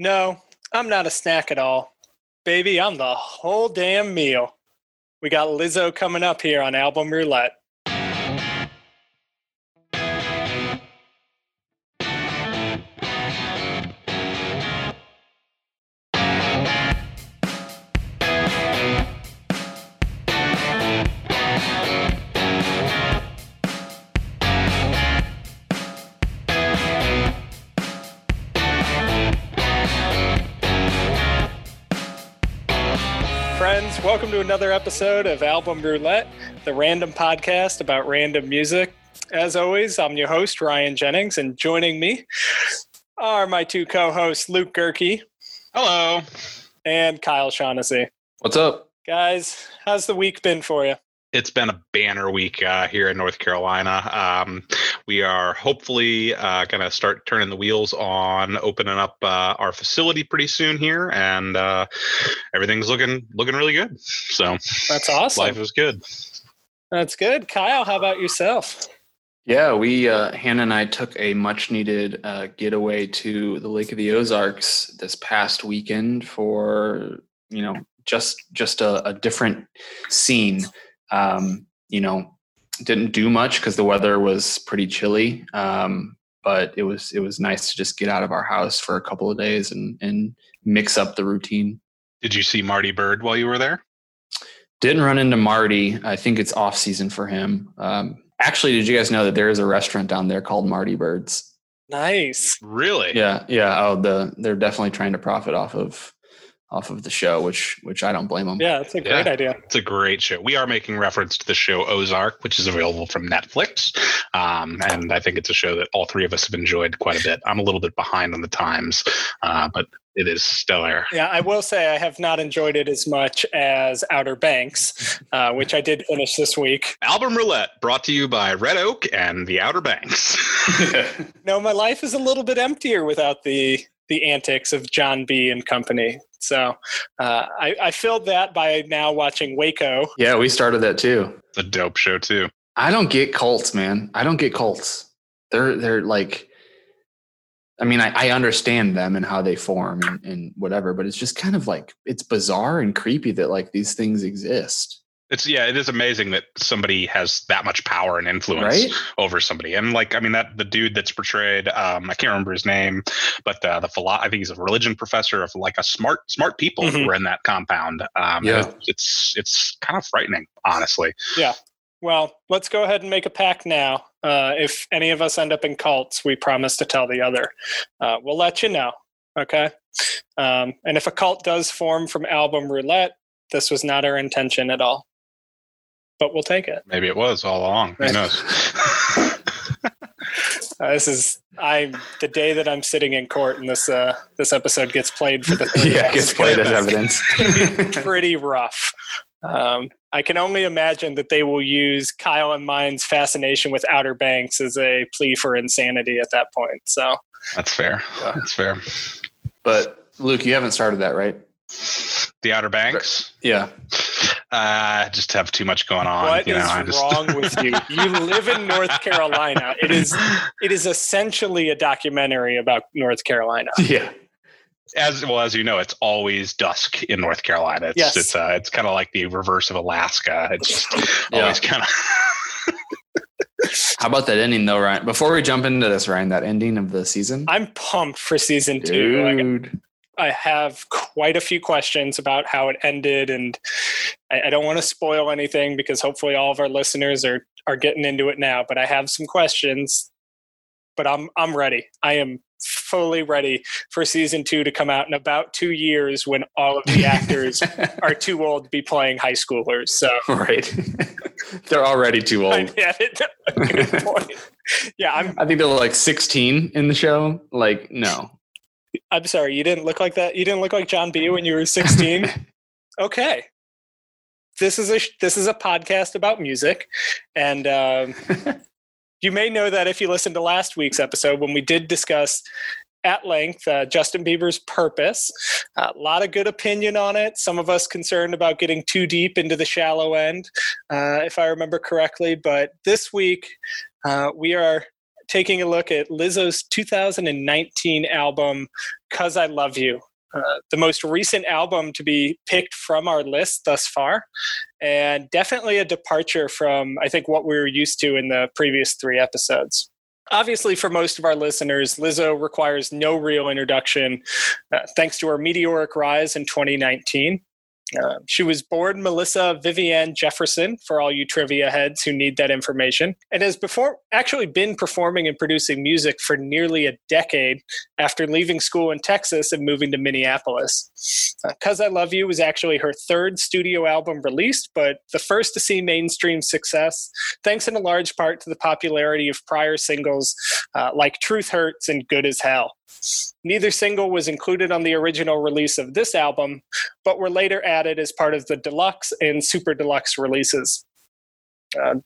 No, I'm not a snack at all. Baby, I'm the whole damn meal. We got Lizzo coming up here on Album Roulette. Another episode of Album Roulette, the random podcast about random music. As always, I'm your host, Ryan Jennings, and joining me are my two co hosts, Luke Gerke Hello. and Kyle Shaughnessy. What's up? Guys, how's the week been for you? It's been a banner week uh, here in North Carolina. Um, we are hopefully uh, going to start turning the wheels on opening up uh, our facility pretty soon here, and uh, everything's looking looking really good. So That's awesome. life is good. That's good. Kyle, how about yourself? Yeah, we uh, Hannah and I took a much needed uh, getaway to the Lake of the Ozarks this past weekend for you know just just a, a different scene. Um, you know, didn't do much because the weather was pretty chilly, um, but it was it was nice to just get out of our house for a couple of days and and mix up the routine. Did you see Marty Byrde while you were there? Didn't run into Marty. I think it's off season for him. Um, actually, did you guys know that there is a restaurant down there called Marty Byrde's? Nice. Really? Yeah, yeah. Oh, the they're definitely trying to profit off of off of the show, which which I don't blame them. Yeah, it's a great Yeah. idea. It's a great show. We are making reference to the show Ozark, which is available from Netflix. Um, and I think it's a show that all three of us have enjoyed quite a bit. I'm a little bit behind on the times, uh, but it is stellar. Yeah, I will say I have not enjoyed it as much as Outer Banks, uh, which I did finish this week. Album Roulette brought to you by Red Oak and the Outer Banks. No, my life is a little bit emptier without the the antics of John B and company. So uh, I, I filled that by now watching Waco. yeah, we started that too. it's a dope show, too. I don't get cults, man. I don't get cults. They're they're like. I mean, I, I understand them and how they form and, and whatever, but it's just kind of like it's bizarre and creepy that like these things exist, It's yeah, it is amazing that somebody has that much power and influence right? over somebody. And like, I mean, that the dude that's portrayed, um, I can't remember his name, but uh, the philo- I think he's a religion professor of like a smart, smart people who Mhm. are in that compound. Um, yeah, it's it's kind of frightening, honestly. Yeah. Well, let's go ahead and make a pact now. Uh, if any of us end up in cults, we promise to tell the other. Uh, we'll let you know. Okay. Um, and if a cult does form from album roulette, this was not our intention at all. But we'll take it. Maybe it was all along. Who knows? Uh, this is I the day that I'm sitting in court and this uh, this episode gets played for the three yeah, it gets played as evidence. pretty rough. Um, I can only imagine that they will use Kyle and mine's fascination with Outer Banks as a plea for insanity at that point. So That's fair. That's fair. But Luke, you haven't started that, right? The Outer Banks. Yeah. Uh, just have too much going on. what you is know, I just- wrong with you? You live in North Carolina. It is it is essentially a documentary about North Carolina. Yeah. as well as you know, it's always dusk in North Carolina. It's Yes. it's uh, it's kind of like the reverse of Alaska. It's just Yeah. always kind of How about that ending though, Ryan? Before we jump into this, Ryan, that ending of the season. I'm pumped for season two. Like, Dude. I have quite a few questions about how it ended, and I, I don't want to spoil anything because hopefully all of our listeners are are getting into it now. But I have some questions. But I'm I'm ready. I am fully ready for season two to come out in about two years when all of the actors are too old to be playing high schoolers. So right. they're already too old. get it. Good point. Yeah, I'm I think they're like 16 in the show. Like, no. I'm sorry, you didn't look like that. You didn't look like John B when you were 16. okay. This is a this is a podcast about music, and um, you may know that if you listened to last week's episode when we did discuss at length uh, Justin Bieber's Purpose. A lot of good opinion on it. Some of us concerned about getting too deep into the shallow end, uh, if I remember correctly. But this week, uh, we are taking a look at Lizzo's 2019 album, Cuz I Love You. Uh, the most recent album to be picked from our list thus far, and definitely a departure from, I think, what we were used to in the previous three episodes obviously for most of our listeners lizzo requires no real introduction uh, thanks to her meteoric rise in 2019 uh, she was born Melissa Vivienne Jefferson, for all you trivia heads who need that information, and has before actually been performing and producing music for nearly a decade after leaving school in Texas and moving to Minneapolis. Uh, Cuz I Love You was actually her third studio album released, but the first to see mainstream success, thanks in a large part to the popularity of prior singles uh, like Truth Hurts and Good as Hell. Neither single was included on the original release of this album, but were later added as part of the deluxe and super deluxe releases. Uh,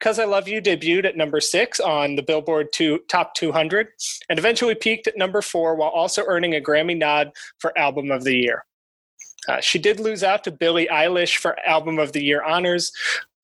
Cuz I Love You debuted at number six on the Billboard two, Top 200 and eventually peaked at number four while also earning a Grammy nod for Album of the Year. Uh, she did lose out to Billie Eilish for Album of the Year honors,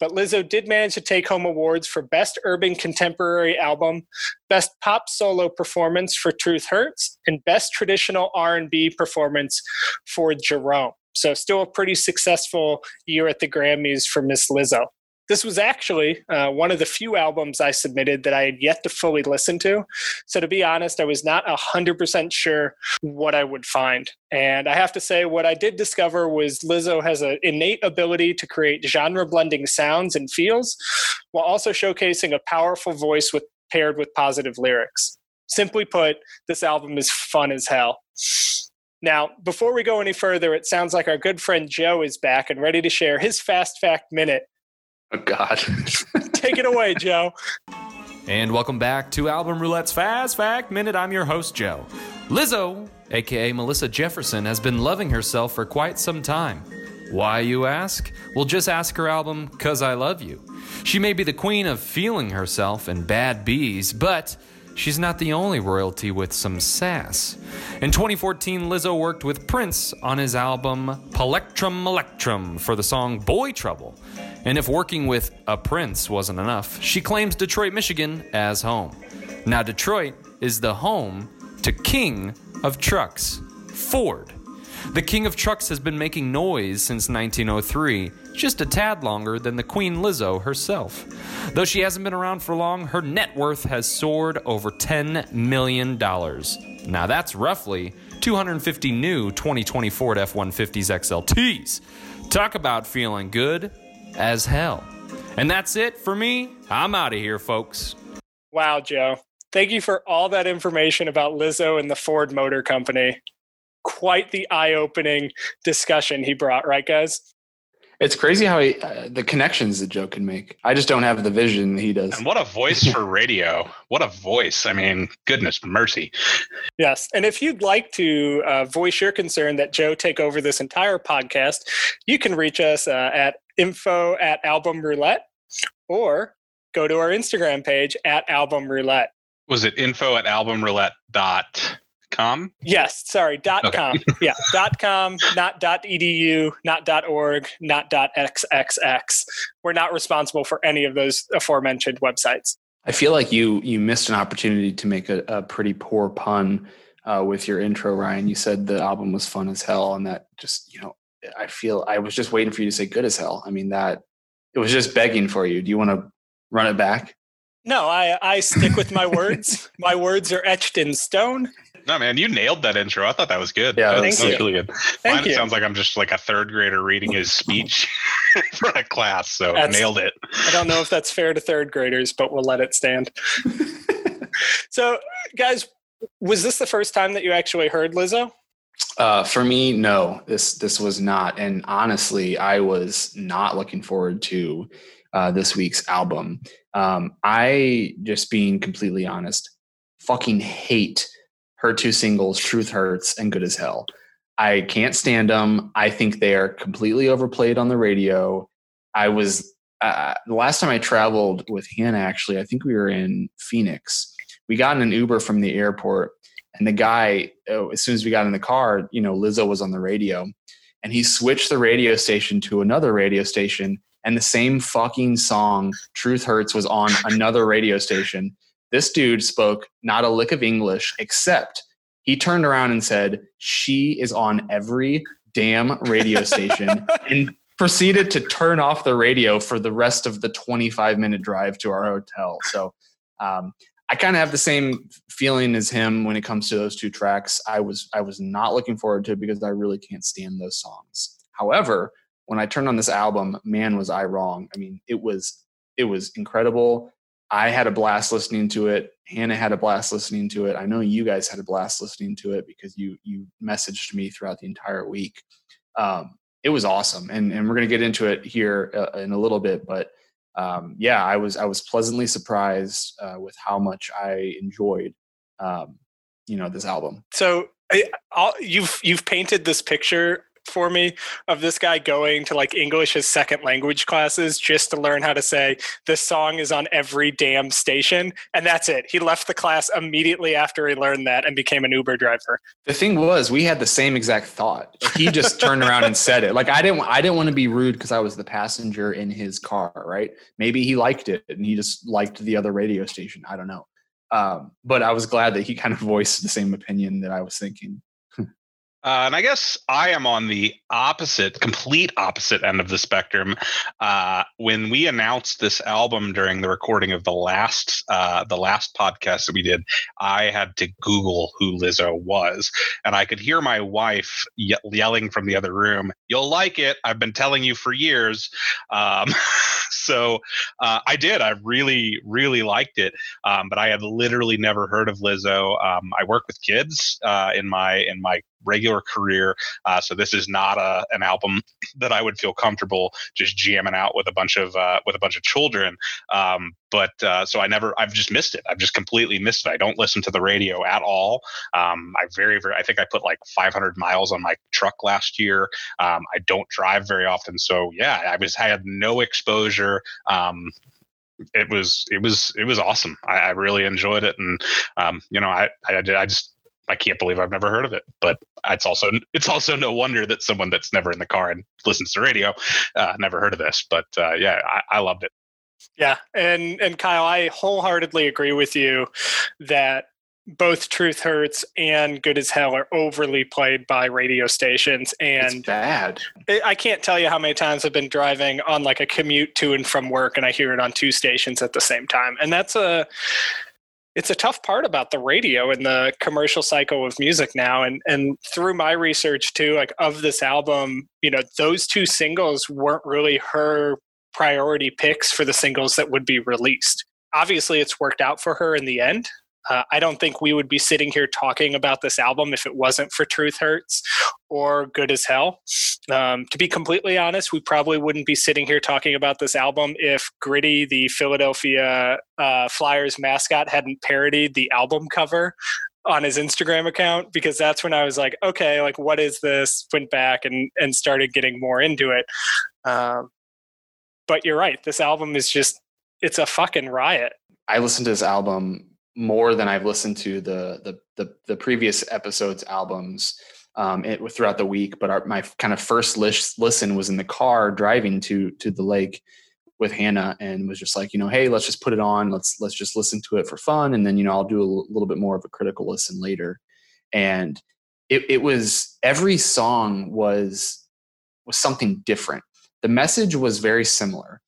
but Lizzo did manage to take home awards for Best Urban Contemporary Album, Best Pop Solo Performance for Truth Hurts, and Best Traditional R&B Performance for Jerome. So still a pretty successful year at the Grammys for Miss Lizzo. This was actually uh, one of the few albums I submitted that I had yet to fully listen to. So, to be honest, I was not 100% sure what I would find. And I have to say, what I did discover was Lizzo has an innate ability to create genre blending sounds and feels while also showcasing a powerful voice with, paired with positive lyrics. Simply put, this album is fun as hell. Now, before we go any further, it sounds like our good friend Joe is back and ready to share his fast fact minute Oh God. Take it away, Joe. And welcome back to Album Roulette's Fast Fact Minute. I'm your host, Joe. Lizzo, aka Melissa Jefferson, has been loving herself for quite some time. Why, you ask? Well, just ask her album, Cuz I Love You. She may be the queen of feeling herself and bad bees, but she's not the only royalty with some sass. In 2014, Lizzo worked with Prince on his album Plectrum Electrum for the song Boy Trouble. And if working with a prince wasn't enough, she claims Detroit, Michigan as home. Now, Detroit is the home to King of Trucks, Ford. The King of Trucks has been making noise since 1903, just a tad longer than the Queen Lizzo herself. Though she hasn't been around for long, her net worth has soared over $10 million. Now that's roughly 250 new 2020 Ford F 150s XLTs. Talk about feeling good as hell. And that's it for me. I'm out of here, folks. Wow, Joe. Thank you for all that information about Lizzo and the Ford Motor Company. Quite the eye opening discussion he brought, right, guys? It's crazy how he, uh, the connections that Joe can make. I just don't have the vision he does. And what a voice for radio. What a voice. I mean, goodness mercy. Yes. And if you'd like to uh, voice your concern that Joe take over this entire podcast, you can reach us uh, at info at album roulette or go to our Instagram page at album roulette. Was it info at album roulette dot com? Yes, sorry, dot okay. com. yeah, dot com, not dot edu, not dot org, not dot xxx. We're not responsible for any of those aforementioned websites. I feel like you you missed an opportunity to make a, a pretty poor pun uh, with your intro, Ryan. You said the album was fun as hell, and that just you know I feel I was just waiting for you to say good as hell. I mean that it was just begging for you. Do you want to run it back? No, I I stick with my words. my words are etched in stone. No, man, you nailed that intro. I thought that was good. Yeah, that, thank that you. was really good. Thank Mine you. sounds like I'm just like a third grader reading his speech for a class. So That's- nailed it. I don't know if that's fair to third graders, but we'll let it stand. so, guys, was this the first time that you actually heard Lizzo? Uh, for me, no, this this was not. And honestly, I was not looking forward to uh, this week's album. Um, I just being completely honest, fucking hate her two singles, "Truth Hurts" and "Good as Hell." I can't stand them. I think they are completely overplayed on the radio. I was uh, the last time I traveled with Hannah. Actually, I think we were in Phoenix. We got in an Uber from the airport and the guy, uh, as soon as we got in the car, you know, Lizzo was on the radio and he switched the radio station to another radio station and the same fucking song, Truth Hurts, was on another radio station. This dude spoke not a lick of English, except he turned around and said, She is on every damn radio station and proceeded to turn off the radio for the rest of the 25 minute drive to our hotel. So um, I kind of have the same feeling as him when it comes to those two tracks. I was I was not looking forward to it because I really can't stand those songs. However, when I turned on this album, man was I wrong. I mean, it was it was incredible. I had a blast listening to it. Hannah had a blast listening to it. I know you guys had a blast listening to it because you you messaged me throughout the entire week. Um, it was awesome, and and we're gonna get into it here uh, in a little bit. But um, yeah, I was I was pleasantly surprised uh, with how much I enjoyed, um, you know, this album. So I, you've you've painted this picture for me of this guy going to like English as second language classes just to learn how to say this song is on every damn station and that's it. He left the class immediately after he learned that and became an Uber driver. The thing was, we had the same exact thought. He just turned around and said it. Like I didn't I didn't want to be rude because I was the passenger in his car, right? Maybe he liked it and he just liked the other radio station. I don't know. Um, but I was glad that he kind of voiced the same opinion that I was thinking. Uh, and I guess I am on the opposite, complete opposite end of the spectrum. Uh, when we announced this album during the recording of the last uh, the last podcast that we did, I had to Google who Lizzo was, and I could hear my wife ye- yelling from the other room, "You'll like it! I've been telling you for years." Um, so uh, I did. I really, really liked it, um, but I had literally never heard of Lizzo. Um, I work with kids uh, in my in my regular career. Uh, so this is not a an album that I would feel comfortable just jamming out with a bunch of uh, with a bunch of children. Um, but uh, so I never I've just missed it. I've just completely missed it. I don't listen to the radio at all. Um, I very very I think I put like 500 miles on my truck last year. Um, I don't drive very often, so yeah, I was I had no exposure. Um, it was it was it was awesome. I, I really enjoyed it, and um, you know I I, I just I can't believe I've never heard of it. But it's also it's also no wonder that someone that's never in the car and listens to radio uh, never heard of this. But uh, yeah, I, I loved it. Yeah, and and Kyle, I wholeheartedly agree with you that both Truth Hurts and Good as Hell are overly played by radio stations, and it's bad. I can't tell you how many times I've been driving on like a commute to and from work, and I hear it on two stations at the same time, and that's a it's a tough part about the radio and the commercial cycle of music now. And and through my research too like of this album you know those two singles weren't really her priority picks for the singles that would be released. Obviously it's worked out for her in the end uh, I don't think we would be sitting here talking about this album if it wasn't for Truth Hurts or Good as Hell. Um, to be completely honest, we probably wouldn't be sitting here talking about this album if Gritty, the Philadelphia uh, Flyers mascot, hadn't parodied the album cover on his Instagram account because that's when I was like, okay, like what is this? Went back and and started getting more into it. Um, but you're right, this album is just it's a fucking riot. I listened to this album more than I've listened to the the the, the previous episodes albums um, it, throughout the week. But our, my kind of first list, listen was in the car driving to to the lake with Hannah, and was just like, you know, hey, let's just put it on. Let's let's just listen to it for fun, and then you know I'll do a l- little bit more of a critical listen later. And it, it was every song was was something different. The message was very similar.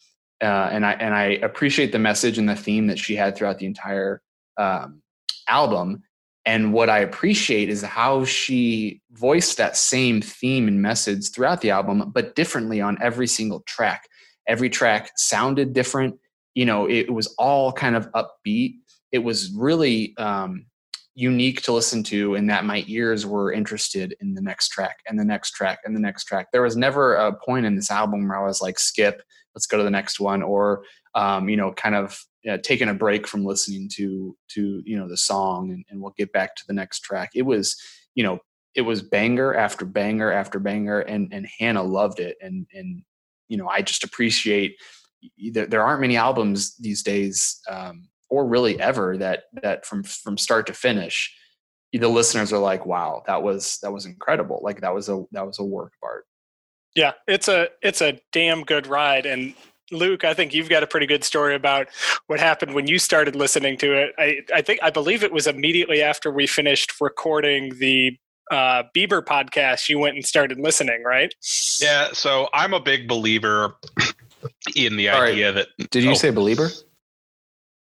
Uh, and I and I appreciate the message and the theme that she had throughout the entire um, album. And what I appreciate is how she voiced that same theme and message throughout the album, but differently on every single track. Every track sounded different. You know, it was all kind of upbeat. It was really um, unique to listen to, in that my ears were interested in the next track and the next track and the next track. There was never a point in this album where I was like, skip, let's go to the next one, or um, you know, kind of uh, taking a break from listening to to you know the song and, and we'll get back to the next track. It was you know it was banger after banger after banger and and hannah loved it. And and you know i just appreciate there, there aren't many albums these days um, or really ever that that from from start to finish the listeners are like wow that was that was incredible. Like that was a that was a work of art. Yeah it's a it's a damn good ride. And Luke, I think you've got a pretty good story about what happened when you started listening to it. I, I think I believe it was immediately after we finished recording the uh, Bieber podcast. You went and started listening, right? Yeah, so I'm a big believer in the All right. idea that Did you Oh. say believer?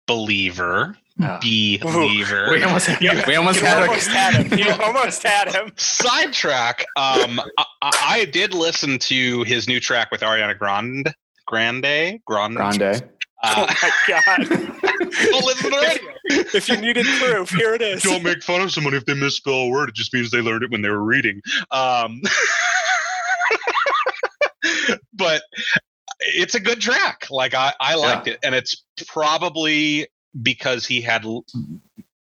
believer, Oh. believer. We almost, You- we almost you had almost had him. You almost had him. Sidetrack. Um, I, I I did listen to his new track with Ariana Grande. Grande, Grande. grande. Oh Uh, my god! don't listen to the radio. if you needed proof, here it is. Don't make fun of someone if they misspell a word. It just means they learned it when they were reading. Um, but it's a good track. Like I, I liked it, and it's probably because he had L-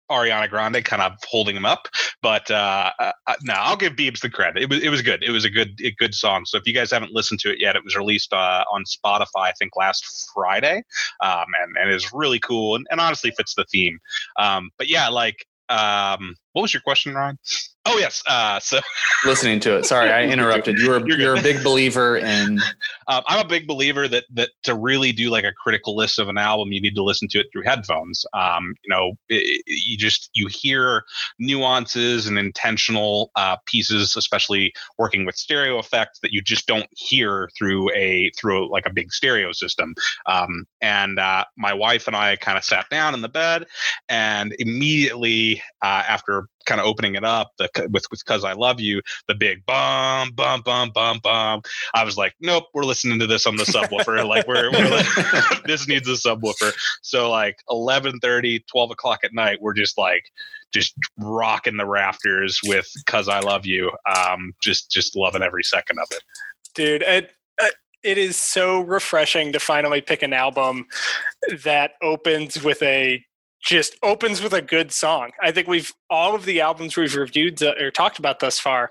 Ariana Grande kind of holding him up. But uh, uh, no, I'll give Biebs the credit. It was it was good. It was a good a good song. So if you guys haven't listened to it yet, it was released uh, on Spotify I think last Friday, um, and and is really cool and, and honestly fits the theme. Um, but yeah, like um, what was your question, Ron? Oh yes. Uh, so Listening to it. Sorry, I interrupted. You were You're you're a big believer in um, I'm a big believer that that to really do like a critical list of an album, you need to listen to it through headphones. Um, you know, it, it- you just you hear nuances and intentional uh, pieces, especially working with stereo effects that you just don't hear through a through like a big stereo system. Um, and uh, my wife and I kind of sat down in the bed, and immediately uh, after kind of opening it up the, with with "Cause I Love You," the big bum bum bum bum bum. I was like, nope, we're listening to this on the subwoofer. like we're, we're this needs a subwoofer. So like 11:30, 12 o'clock at night, we're just like just rocking the rafters with "Cause I Love You." Um, just just loving every second of it. dude it, uh, it is so refreshing to finally pick an album that opens with a just opens with a good song i think we've all of the albums we've reviewed or talked about thus far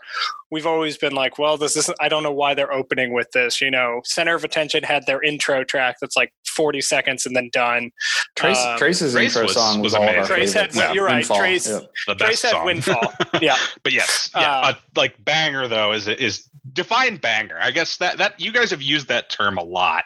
we've always been like well this isn't i don't know why they're opening with this you know center of attention had their intro track that's like 40 seconds and then done Trace. Um, Trace's Trace intro was- song was, was all of our amazing. Trace had- favorites. you're right, Windfall, Trace- yeah. The trace best had song. windfall yeah but yes, yeah, Uh, uh, like banger though is is define banger. I guess that that you guys have used that term a lot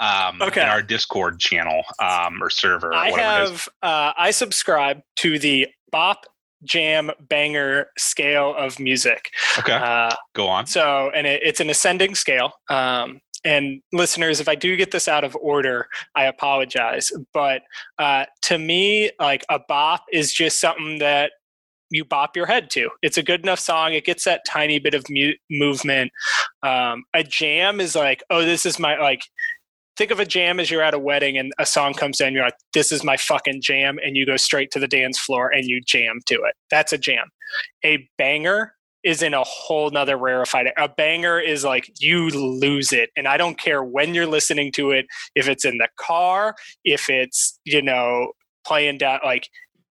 um, Okay. in our Discord channel um, or server. Or I whatever it is. have uh, I subscribe to the bop jam banger scale of music. Okay, Uh, go on. so, and it, it's an ascending scale. Um, and listeners, if I do get this out of order, I apologize. But uh, to me, like a bop is just something that you bop your head to. It's a good enough song. It gets that tiny bit of mu- movement. Um, a jam is like, oh, this is my like. Think of a jam as you're at a wedding and a song comes in. You're like, this is my fucking jam, and you go straight to the dance floor and you jam to it. That's a jam. A banger is in a whole nother rarefied. A banger is like you lose it, and I don't care when you're listening to it. If it's in the car, if it's you know playing down like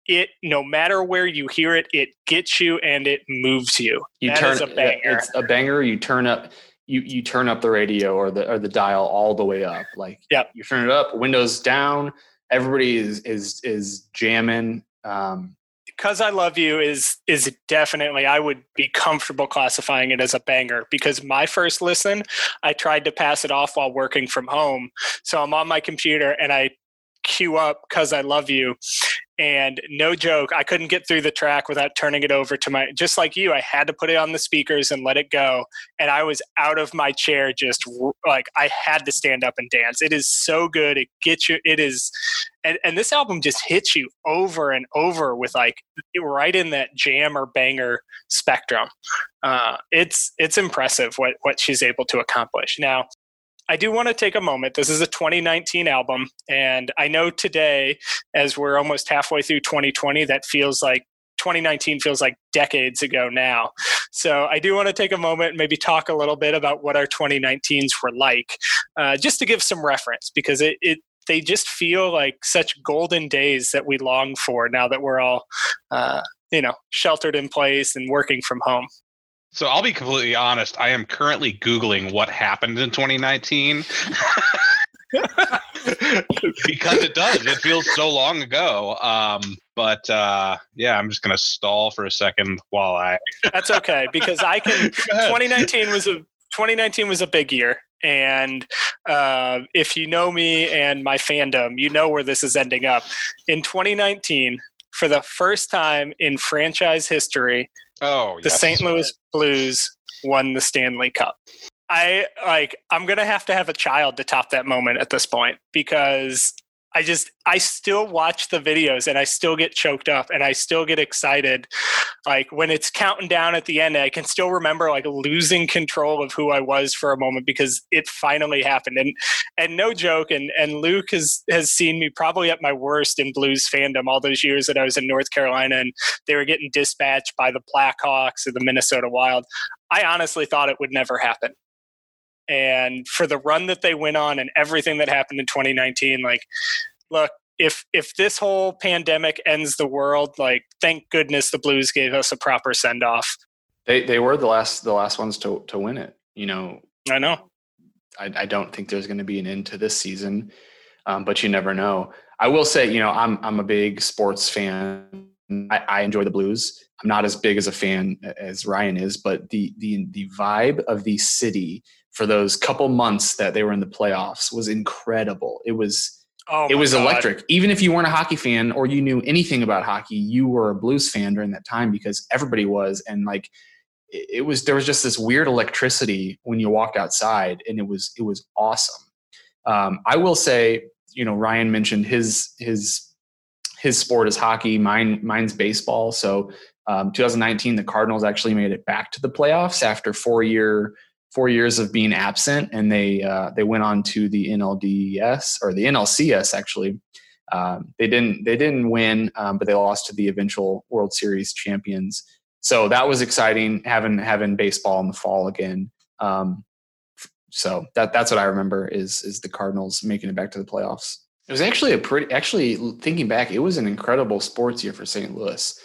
it no matter where you hear it it gets you and it moves you You That turn is a banger. It's a banger. You turn up. You you turn up the radio or the or the dial all the way up. Like Yep. you turn it up, windows down. Everybody is is is jamming. Um, because i love you is is definitely i would be comfortable classifying it as a banger because my first listen i tried to pass it off while working from home so i'm on my computer and i queue up because i love you and no joke i couldn't get through the track without turning it over to my just like you i had to put it on the speakers and let it go. And i was out of my chair just like i had to stand up and dance. It is so good. It gets you it is and, and this album just hits you over and over with like right in that jam or banger spectrum. Uh, it's it's impressive what what she's able to accomplish. Now I do want to take a moment. This is a 2019 album, and I know today, as we're almost halfway through 2020, that feels like 2019 feels like decades ago now. So I do want to take a moment and maybe talk a little bit about what our 2019s were like, uh, just to give some reference, because it, it they just feel like such golden days that we long for now that we're all, uh, you know, sheltered in place and working from home. So I'll be completely honest. I am currently Googling what happened in 2019 because it does. It feels so long ago. Um, but uh, yeah, I'm just gonna stall for a second while I. That's okay because I can. 2019 was a 2019 was a big year, And uh, if you know me and my fandom, you know where this is ending up. In 2019, for the first time in franchise history, Oh, the yes. St. Louis Blues won the Stanley Cup. I like I'm going to have to have a child to top that moment at this point because I just I still watch the videos and I still get choked up and I still get excited. Like when it's counting down at the end I can still remember like losing control of who I was for a moment because it finally happened. And and no joke and and Luke has has seen me probably at my worst in blues fandom all those years that I was in North Carolina and they were getting dispatched by the Blackhawks or the Minnesota Wild. I honestly thought it would never happen and for the run that they went on and everything that happened in 2019 like look if if this whole pandemic ends the world like thank goodness the blues gave us a proper send off They they were the last the last ones to to win it. You know, i know I, I don't think there's going to be an end to this season, um, but you never know. I will say, you know, I'm I'm a big sports fan. I, I enjoy the Blues. I'm not as big as a fan as Ryan is, but the the the vibe of the city for those couple months that they were in the playoffs was incredible. It was oh it was God. electric. Even if you weren't a hockey fan or you knew anything about hockey, you were a Blues fan during that time because everybody was, and like it was there was just this weird electricity when you walked outside, and it was it was awesome. Um, I will say, you know, Ryan mentioned his his his sport is hockey. Mine mine's baseball. So, um, 2019, the Cardinals actually made it back to the playoffs after four year four years of being absent, and they uh, they went on to the NLDS or the NLCS actually. Um, they didn't they didn't win, um, but they lost to the eventual World Series champions. So that was exciting having having baseball in the fall again. Um, so that that's what I remember is is the Cardinals making it back to the playoffs. It was actually a pretty actually thinking back, it was an incredible sports year for St. Louis.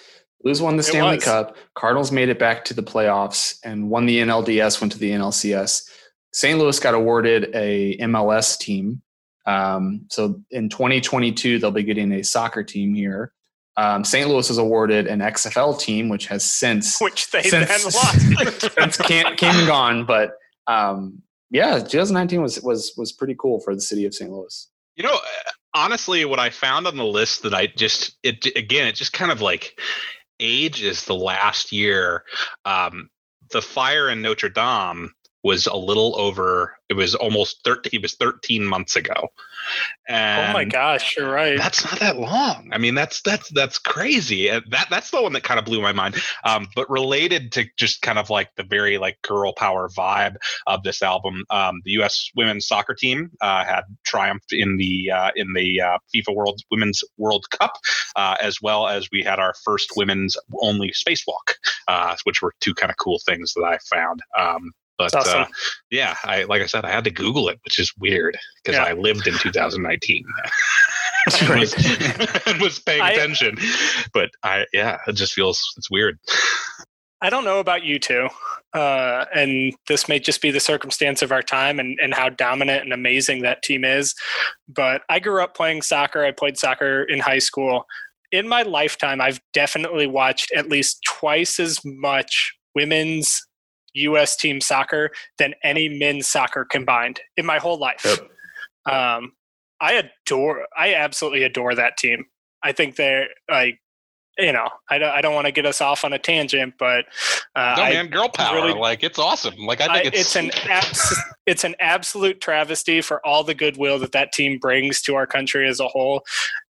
Blues won the Stanley. Cup. Cardinals made it back to the playoffs and won the NLDS, went to the NLCS. St. Louis got awarded a MLS team. Um, so in 2022, they'll be getting a soccer team here. Um, St. Louis was awarded an XFL team, which has since which they Since- then lost since came, came and gone. But um, yeah, 2019 was was was pretty cool for the city of St. Louis. You know, honestly, what I found on the list that I just it again, it just kind of like age is the last year. Um, the fire in Notre Dame was a little over. It was almost thirteen. It was thirteen months ago. And oh my gosh you're right That's not that long. I mean, that's that's that's crazy. That that's the one that kind of blew my mind. Um, but related to just kind of like the very like girl power vibe of this album, um, the U.S. women's soccer team uh, had triumphed in the uh, in the uh, FIFA World Women's World Cup, uh, as well as we had our first women's only spacewalk, uh, which were two kind of cool things that I found. Um, but awesome. uh, yeah, I like I said, I had to Google it, which is weird because Yeah. I lived in 2019 and, was, was paying I- attention. But I, yeah, it just feels it's weird. I don't know about you two, uh, and this may just be the circumstance of our time and, and how dominant and amazing that team is. But I grew up playing soccer. I played soccer in high school. In my lifetime, I've definitely watched at least twice as much women's U.S. team soccer than any men's soccer combined in my whole life. Yep. Um, I adore, I absolutely adore that team. I think they're like, you know, I don't, I don't want to get us off on a tangent, but uh, No man, girl power, really- like it's awesome. Like I I, think it's, an abs- it's an absolute travesty for all the goodwill that that team brings to our country as a whole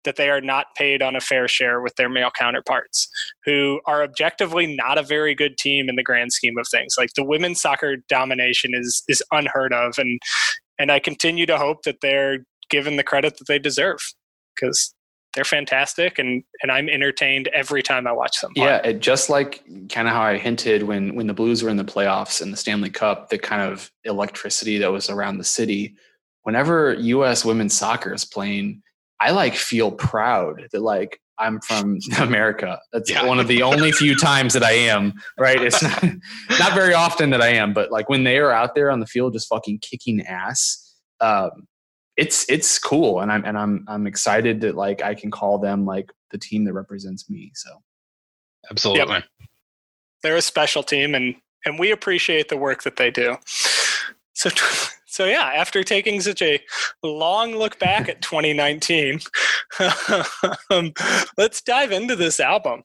that they are not paid on a fair share with their male counterparts who are objectively not a very good team in the grand scheme of things like the women's soccer domination is is unheard of and and I continue to hope that they're given the credit that they deserve because they're fantastic and and I'm entertained every time I watch them play. Yeah, it, just like kind of how I hinted when when the Blues were in the playoffs and the Stanley Cup, the kind of electricity that was around the city. Whenever U.S. women's soccer is playing, I like feel proud that like I'm from America. That's Yeah. one of the only few times that I am. Right? It's not not very often that I am, but like when they are out there on the field just fucking kicking ass. Um, it's it's cool, and I'm and I'm I'm excited that like I can call them like the team that represents me. So. absolutely. they're a special team and and we appreciate the work that they do so t- So yeah, after taking such a long look back at 2019, um, let's dive into this album.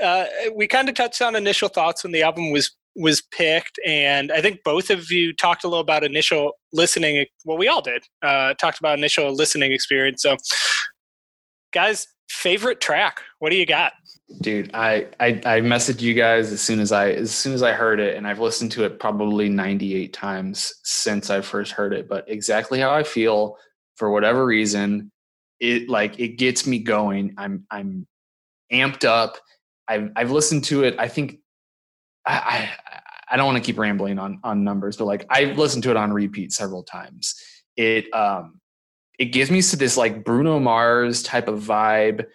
Uh, we kind of touched on initial thoughts when the album was was picked, and I think both of you talked a little about initial listening. Well, we all did. Uh, talked about initial listening experience. So, guys, favorite track? What do you got? Dude, I, I I messaged you guys as soon as I as soon as I heard it, and I've listened to it probably 98 times since I first heard it. But exactly how I feel, for whatever reason, it like it gets me going. I'm I'm amped up. I've I've listened to it. I think I I, I don't want to keep rambling on on numbers, but like I've listened to it on repeat several times. It um it gives me to this like Bruno Mars type of vibe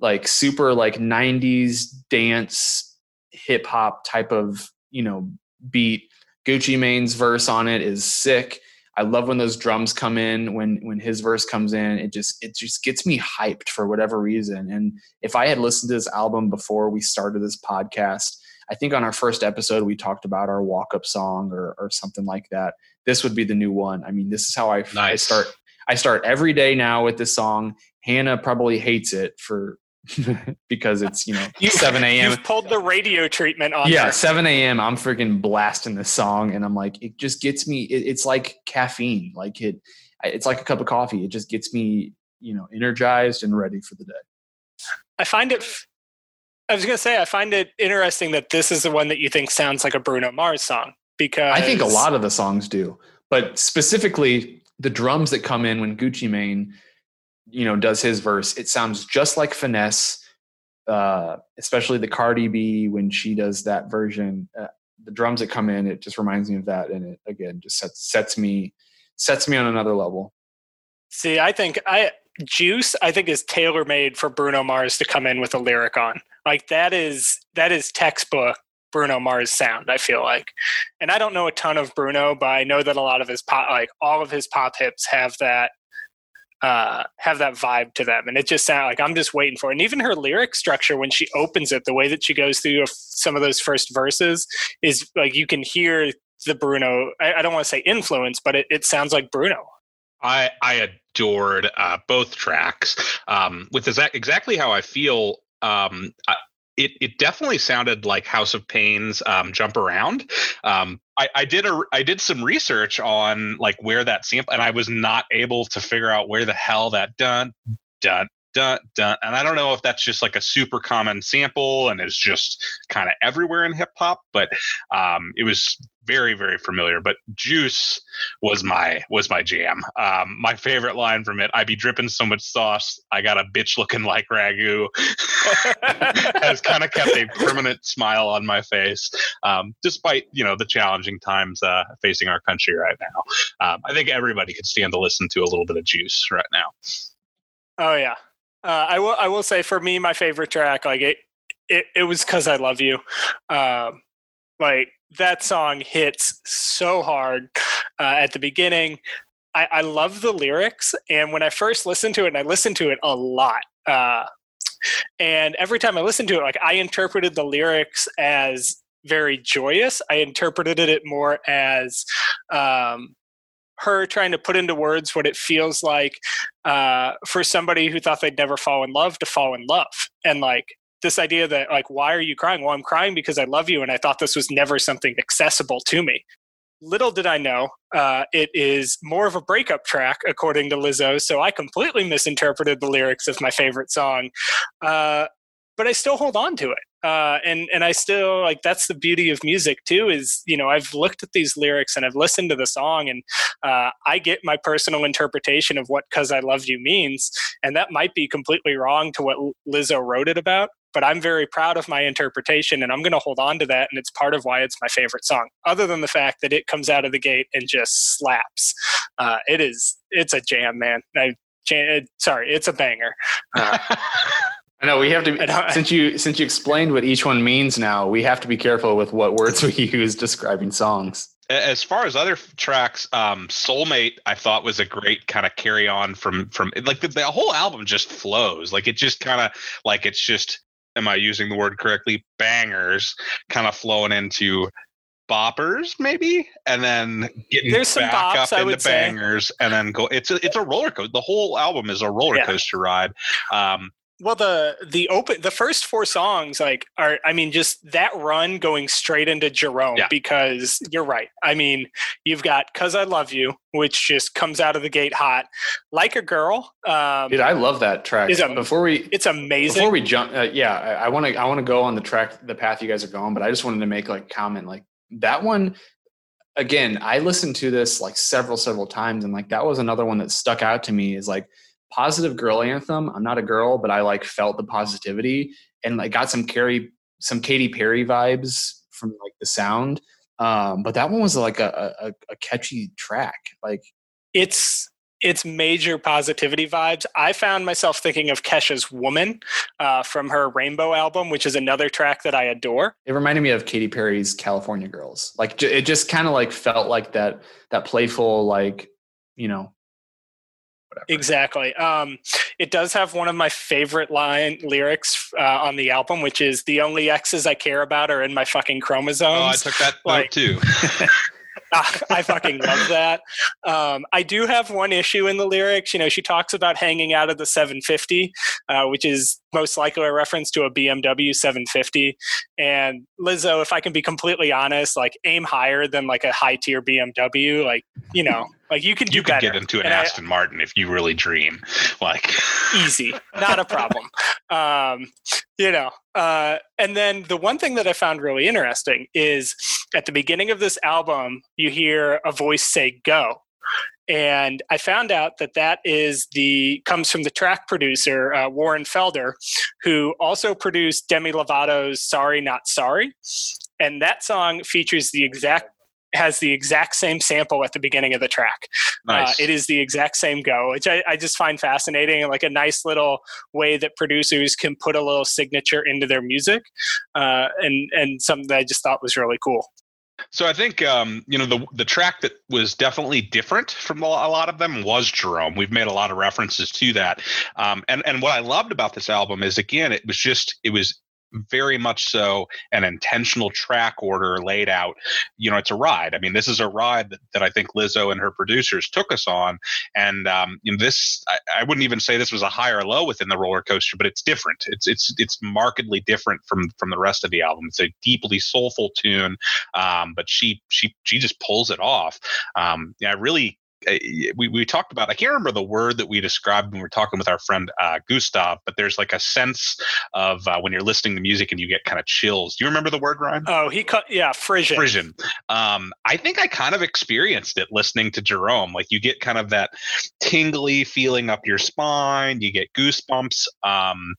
like super like 90s dance hip hop type of you know beat. Gucci mane's verse on it is sick. I love when those drums come in when when his verse comes in. It just it just gets me hyped for whatever reason. And if i had listened to this album before we started this podcast i think on our first episode we talked about our walk up song or or something like that this would be the new one i mean this is how i, nice. I start i start every day now with this song hannah probably hates it for because it's you know you, 7 a.m. You've pulled the radio treatment on. Yeah, 7 a.m. I'm freaking blasting this song, and I'm like, it just gets me. It, it's like caffeine. Like it, it's like a cup of coffee. It just gets me, you know, energized and ready for the day. I find it. I was gonna say, I find it interesting that this is the one that you think sounds like a Bruno Mars song because I think a lot of the songs do, but specifically the drums that come in when Gucci Mane you know does his verse it sounds just like finesse uh, especially the cardi b when she does that version. Uh, the drums that come in it just reminds me of that and it again just sets sets me sets me on another level. See i think i juice i think is tailor made for bruno mars to come in with a lyric on like that is that is textbook Bruno Mars sound. I feel like, and I don't know a ton of Bruno, but I know that a lot of his pop, like all of his pop hits, have that uh, have that vibe to them. And it just sounds like I'm just waiting for it. And even her lyric structure, when she opens it, the way that she goes through some of those first verses is like you can hear the Bruno, I, I don't want to say influence, but it, it sounds like Bruno. I, I adored uh, both tracks um, with exa- exactly how I feel. Um, I, it, it definitely sounded like House of Pain's um, "Jump Around." Um, I, I, did a I did some research on like where that sample, and I was not able to figure out where the hell that dun dun dun dun. And I don't know if that's just like a super common sample and is just kind of everywhere in hip hop, but um, it was very very familiar but juice was my was my jam. Um, my favorite line from it i be dripping so much sauce i got a bitch looking like ragu. Has kind of kept a permanent smile on my face um, despite you know the challenging times uh, facing our country right now. Um, i think everybody could stand to listen to a little bit of juice right now. Oh yeah uh, i will i will say for me my favorite track like it it, it was because i love you um, like that song hits so hard uh, at the beginning. I, I, love the lyrics, and when I first listened to it, and I listened to it a lot. Uh, and every time I listened to it, like I interpreted the lyrics as very joyous. I interpreted it more as um, her trying to put into words what it feels like uh, for somebody who thought they'd never fall in love to fall in love, and like this idea that like why are you crying? Well i'm crying because i love you and i thought this was never something accessible to me. Little did i know uh, it is more of a breakup track according to lizzo so i completely misinterpreted the lyrics of my favorite song uh, but i still hold on to it uh, and and I still like that's the beauty of music too. Is you know I've looked at these lyrics and I've listened to the song and uh, I get my personal interpretation of what "Cause I Love You" means, and that might be completely wrong to what Lizzo wrote it about but I'm very proud of my interpretation and I'm going to hold on to that. And it's part of why it's my favorite song, other than the fact that it comes out of the gate and just slaps. Uh, it is, it's a jam, man. I, jam, sorry, it's a banger. I know we have to since you since you explained what each one means now, we have to be careful with what words we use describing songs. As far as other tracks, um, "Soulmate" I thought was a great kind of carry on from from like the, the whole album just flows like it just kind of like it's just am I using the word correctly? Bangers kind of flowing into boppers maybe and then getting There's some back bops, up I into would say. bangers and then go it's a it's a roller coaster the whole album is a roller Yeah. coaster ride um Well, the the open the first four songs like are I mean just that run going straight into Jerome Yeah. because you're right. I mean you've got "Cause I Love You," which just comes out of the gate hot, like a girl. Um, Dude, I love that track. Is a- Before we it's amazing. before we jump, uh, yeah, I want to I want to go on the track, the path you guys are going, but I just wanted to make like comment like that one. Again, I listened to this like several several times, and like that was another one that stuck out to me. Is like positive girl anthem. I'm not a girl, but I like felt the positivity and like got some Carrie, some Katy Perry vibes from like the sound. Um, but that one was like a, a, a catchy track. Like it's it's major positivity vibes. I found myself thinking of Kesha's "Woman" uh, from her Rainbow album, which is another track that I adore. It reminded me of Katy Perry's California Girls. Like j- it just kind of like felt like that that playful like you know whatever. Exactly. Um, it does have one of my favorite line lyrics uh, on the album, which is "The only X's I care about are in my fucking chromosomes." oh i took that like- too Ah, I fucking love that. Um, I do have one issue in the lyrics. You know, she talks about hanging out of the 750, uh, which is most likely a reference to a BMW 750. And Lizzo, if I can be completely honest, like aim higher than like a high tier BMW. Like, you know, like you can do you better. get into an And I- aston martin if you really dream like easy not a problem um, you know uh, and then the one thing that i found really interesting is at the beginning of this album you hear a voice say go and i found out that that is the comes from the track producer uh, warren felder who also produced demi lovato's sorry not sorry and that song features the exact has the exact same sample at the beginning of the track nice uh, it is the exact same go, which I, I just find fascinating and like a nice little way that producers can put a little signature into their music, uh, and and something that I just thought was really cool. So I think um, you know the the track that was definitely different from a a lot of them was Jerome. We've made a lot of references to that, um, and and what I loved about this album is again it was just it was very much so an intentional track order laid out. You know, it's a ride. I mean, this is a ride that, that I think Lizzo and her producers took us on, and um, this I, I wouldn't even say this was a high or low within the roller coaster, but it's different. It's it's it's markedly different from from the rest of the album. It's a deeply soulful tune um, but she she she just pulls it off. Um, yeah, I really. We, we talked about I can't remember the word that we described when we were talking with our friend uh, Gustav, but there's like a sense of uh, when you're listening to music and you get kind of chills. Do you remember the word, Ryan? Oh, he cut yeah, frisson. frisson. Um, I think I kind of experienced it listening to Jerome. Like you get kind of that tingly feeling up your spine. You get goosebumps. Um,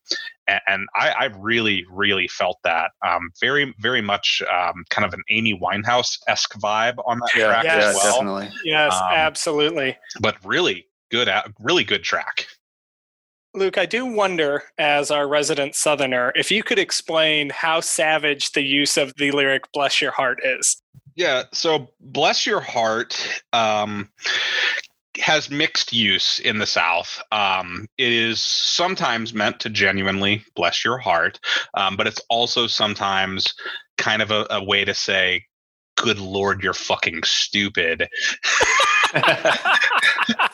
and, and I, I really, really felt that. Um, very, very much um, kind of an Amy Winehouse esque vibe on that yeah, track yeah, as well. definitely. Yes, Um, absolutely. But really good, really good track. Luke, I do wonder, as our resident Southerner, if you could explain how savage the use of the lyric "Bless Your Heart" is. Yeah. So bless your heart. Has mixed use in the South. Um, it is sometimes meant to genuinely bless your heart, um, but it's also sometimes kind of a, a way to say, "Good Lord, you're fucking stupid."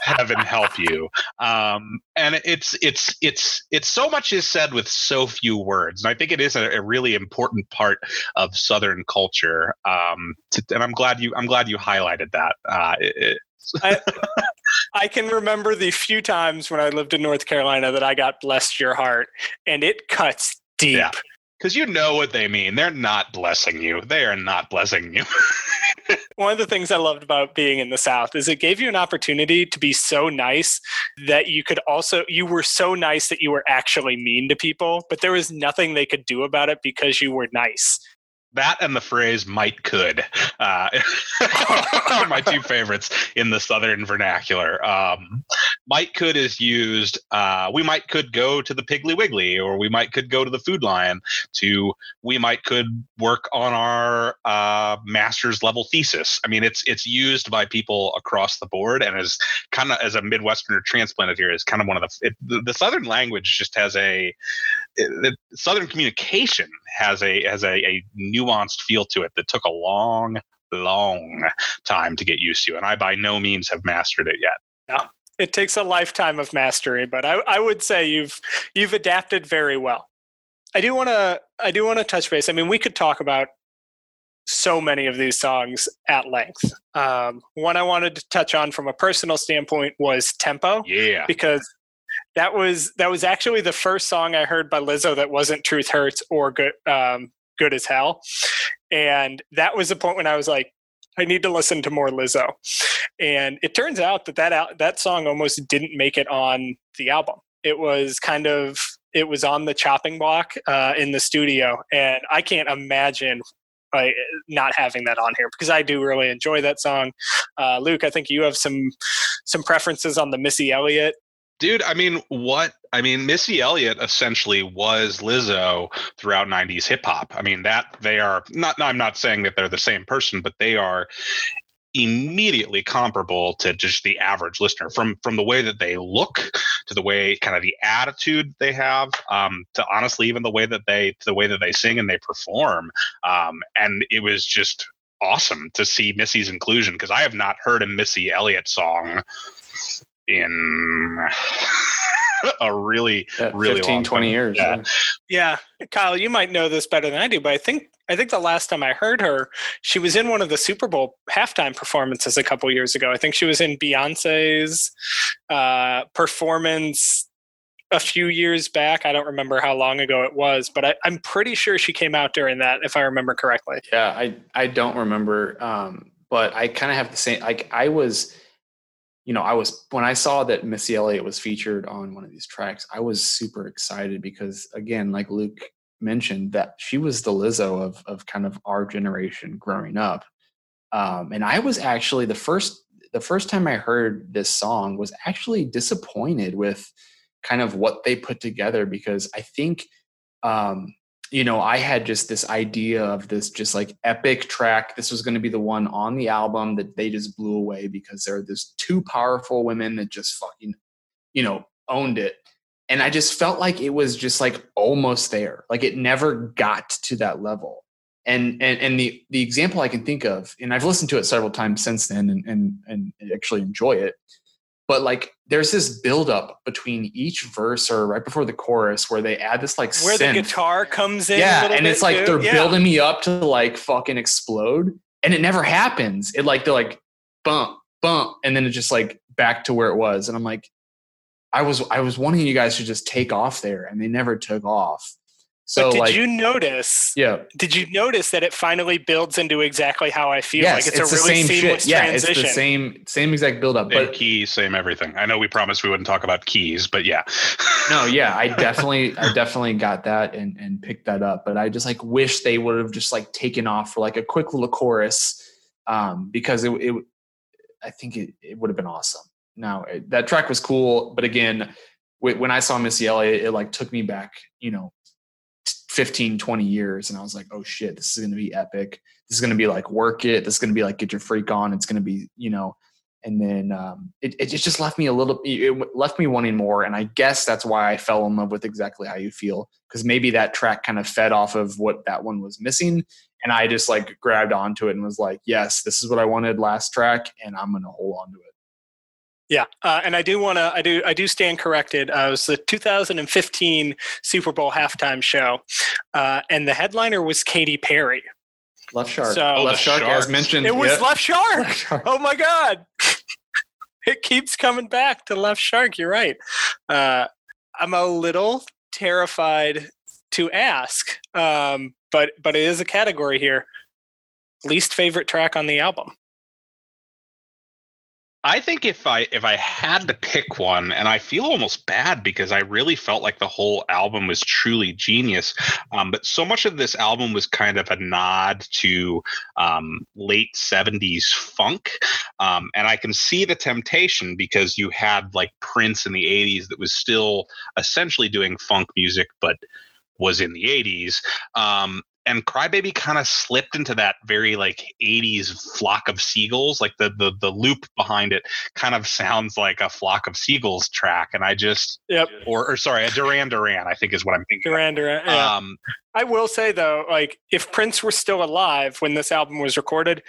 Heaven help you. Um, and it's it's it's it's so much is said with so few words, and I think it is a, a really important part of Southern culture. Um, to, and I'm glad you I'm glad you highlighted that. Uh, it- I, I can remember the few times when I lived in North Carolina that I got blessed Your Heart," and it cuts deep. Yeah. because you know what they mean. They're not blessing you. They are not blessing you. One of the things I loved about being in the South is it gave you an opportunity to be so nice that you could also, you were so nice that you were actually mean to people, but there was nothing they could do about it because you were nice. That and the phrase "might could" uh, are my two favorites in the Southern vernacular. Um, "Might could" is used. Uh, we might could go to the Piggly Wiggly, or we might could go to the Food Lion. To we might could work on our uh, master's level thesis. I mean, it's it's used by people across the board, and as kind of as a Midwesterner transplanted here, is kind of one of the, it, the the Southern language just has a it- the Southern communication has a has a, a nuanced feel to it that took a long, long time to get used to. And I by no means have mastered it yet. No, it takes a lifetime of mastery, but I, I would say you've you've adapted very well. I do want to I do want to touch base. I mean, we could talk about so many of these songs at length. Um, one I wanted to touch on from a personal standpoint was tempo. Yeah, because that was that was actually the first song I heard by Lizzo that wasn't "Truth Hurts" or "Good um, Good as Hell," and that was the point when I was like, I need to listen to more Lizzo. And it turns out that that that song almost didn't make it on the album. It was kind of it was on the chopping block uh, in the studio, and I can't imagine like not having that on here because I do really enjoy that song. Uh, Luke, I think you have some some preferences on the Missy Elliott Dude, I mean, what? I mean, Missy Elliott essentially was Lizzo throughout 90s hip hop. I mean, that they are not, I'm not saying that they're the same person, but they are immediately comparable to just the average listener from from the way that they look to the way kind of the attitude they have um, to honestly even the way that they the way that they sing and they perform um, and it was just awesome to see missy's inclusion because i have not heard a missy elliott song in a really yeah, really 15 20 time. years yeah. yeah. Kyle you might know this better than i do but i think i think the last time i heard her she was in one of the super bowl halftime performances a couple years ago. I think she was in beyonce's uh, performance a few years back. I don't remember how long ago it was but I, am pretty sure she came out during that if i remember correctly. Yeah i i don't remember um, but i kind of have the same like i was you know, I was when I saw that Missy Elliott was featured on one of these tracks, I was super excited because again, like Luke mentioned, that she was the Lizzo of of kind of our generation growing up. Um, and I was actually the first the first time I heard this song was actually disappointed with kind of what they put together because I think um, you know, I had just this idea of this just like epic track. This was going to be the one on the album that they just blew away because there are these two powerful women that just fucking, you know, owned it. And I just felt like it was just like almost there. Like it never got to that level. And and and the the example I can think of, and I've listened to it several times since then and and, and actually enjoy it, but like there's this buildup between each verse or right before the chorus where they add this like where synth. the guitar comes in yeah and it's like too. they're yeah. building me up to like fucking explode and it never happens it like they're like bump bump and then it just like back to where it was and i'm like i was i was wanting you guys to just take off there and they never took off so but did like, you notice? Yeah. Did you notice that it finally builds into exactly how I feel? Yes, like it's, it's a really same seamless shit. Yeah, transition. it's the same same exact build up. But keys, same everything. I know we promised we wouldn't talk about keys, but yeah. no, yeah, I definitely I definitely got that and and picked that up. But I just like wish they would have just like taken off for like a quick little chorus. Um, because it, it I think it, it would have been awesome. Now it, that track was cool, but again, when I saw Missy Elliott, it like took me back, you know, 15, 20 years. And I was like, oh shit, this is going to be epic. This is going to be like work it. This is going to be like get your freak on. It's going to be, you know, and then um, it, it just left me a little, it left me wanting more. And I guess that's why I fell in love with exactly how you feel. Cause maybe that track kind of fed off of what that one was missing. And I just like grabbed onto it and was like, yes, this is what I wanted last track. And I'm going to hold on to it. Yeah, uh, and I do want to. I do. I do stand corrected. Uh, it was the 2015 Super Bowl halftime show, uh, and the headliner was Katy Perry. Left Shark. So, oh, Left Shark, as mentioned. It was Left, Shark. Left Shark. Oh my God! it keeps coming back to Left Shark. You're right. Uh, I'm a little terrified to ask, um, but but it is a category here. Least favorite track on the album. I think if I if I had to pick one, and I feel almost bad because I really felt like the whole album was truly genius, um, but so much of this album was kind of a nod to um, late '70s funk, um, and I can see the temptation because you had like Prince in the '80s that was still essentially doing funk music, but was in the '80s, and Crybaby kind of slipped into that very like 80s flock of seagulls. Like the the the loop behind it kind of sounds like a flock of seagulls track. And I just Yep. or or sorry, a Duran Duran, I think is what I'm thinking. Duran Duran. Yeah. Um, I will say though, like if Prince were still alive when this album was recorded,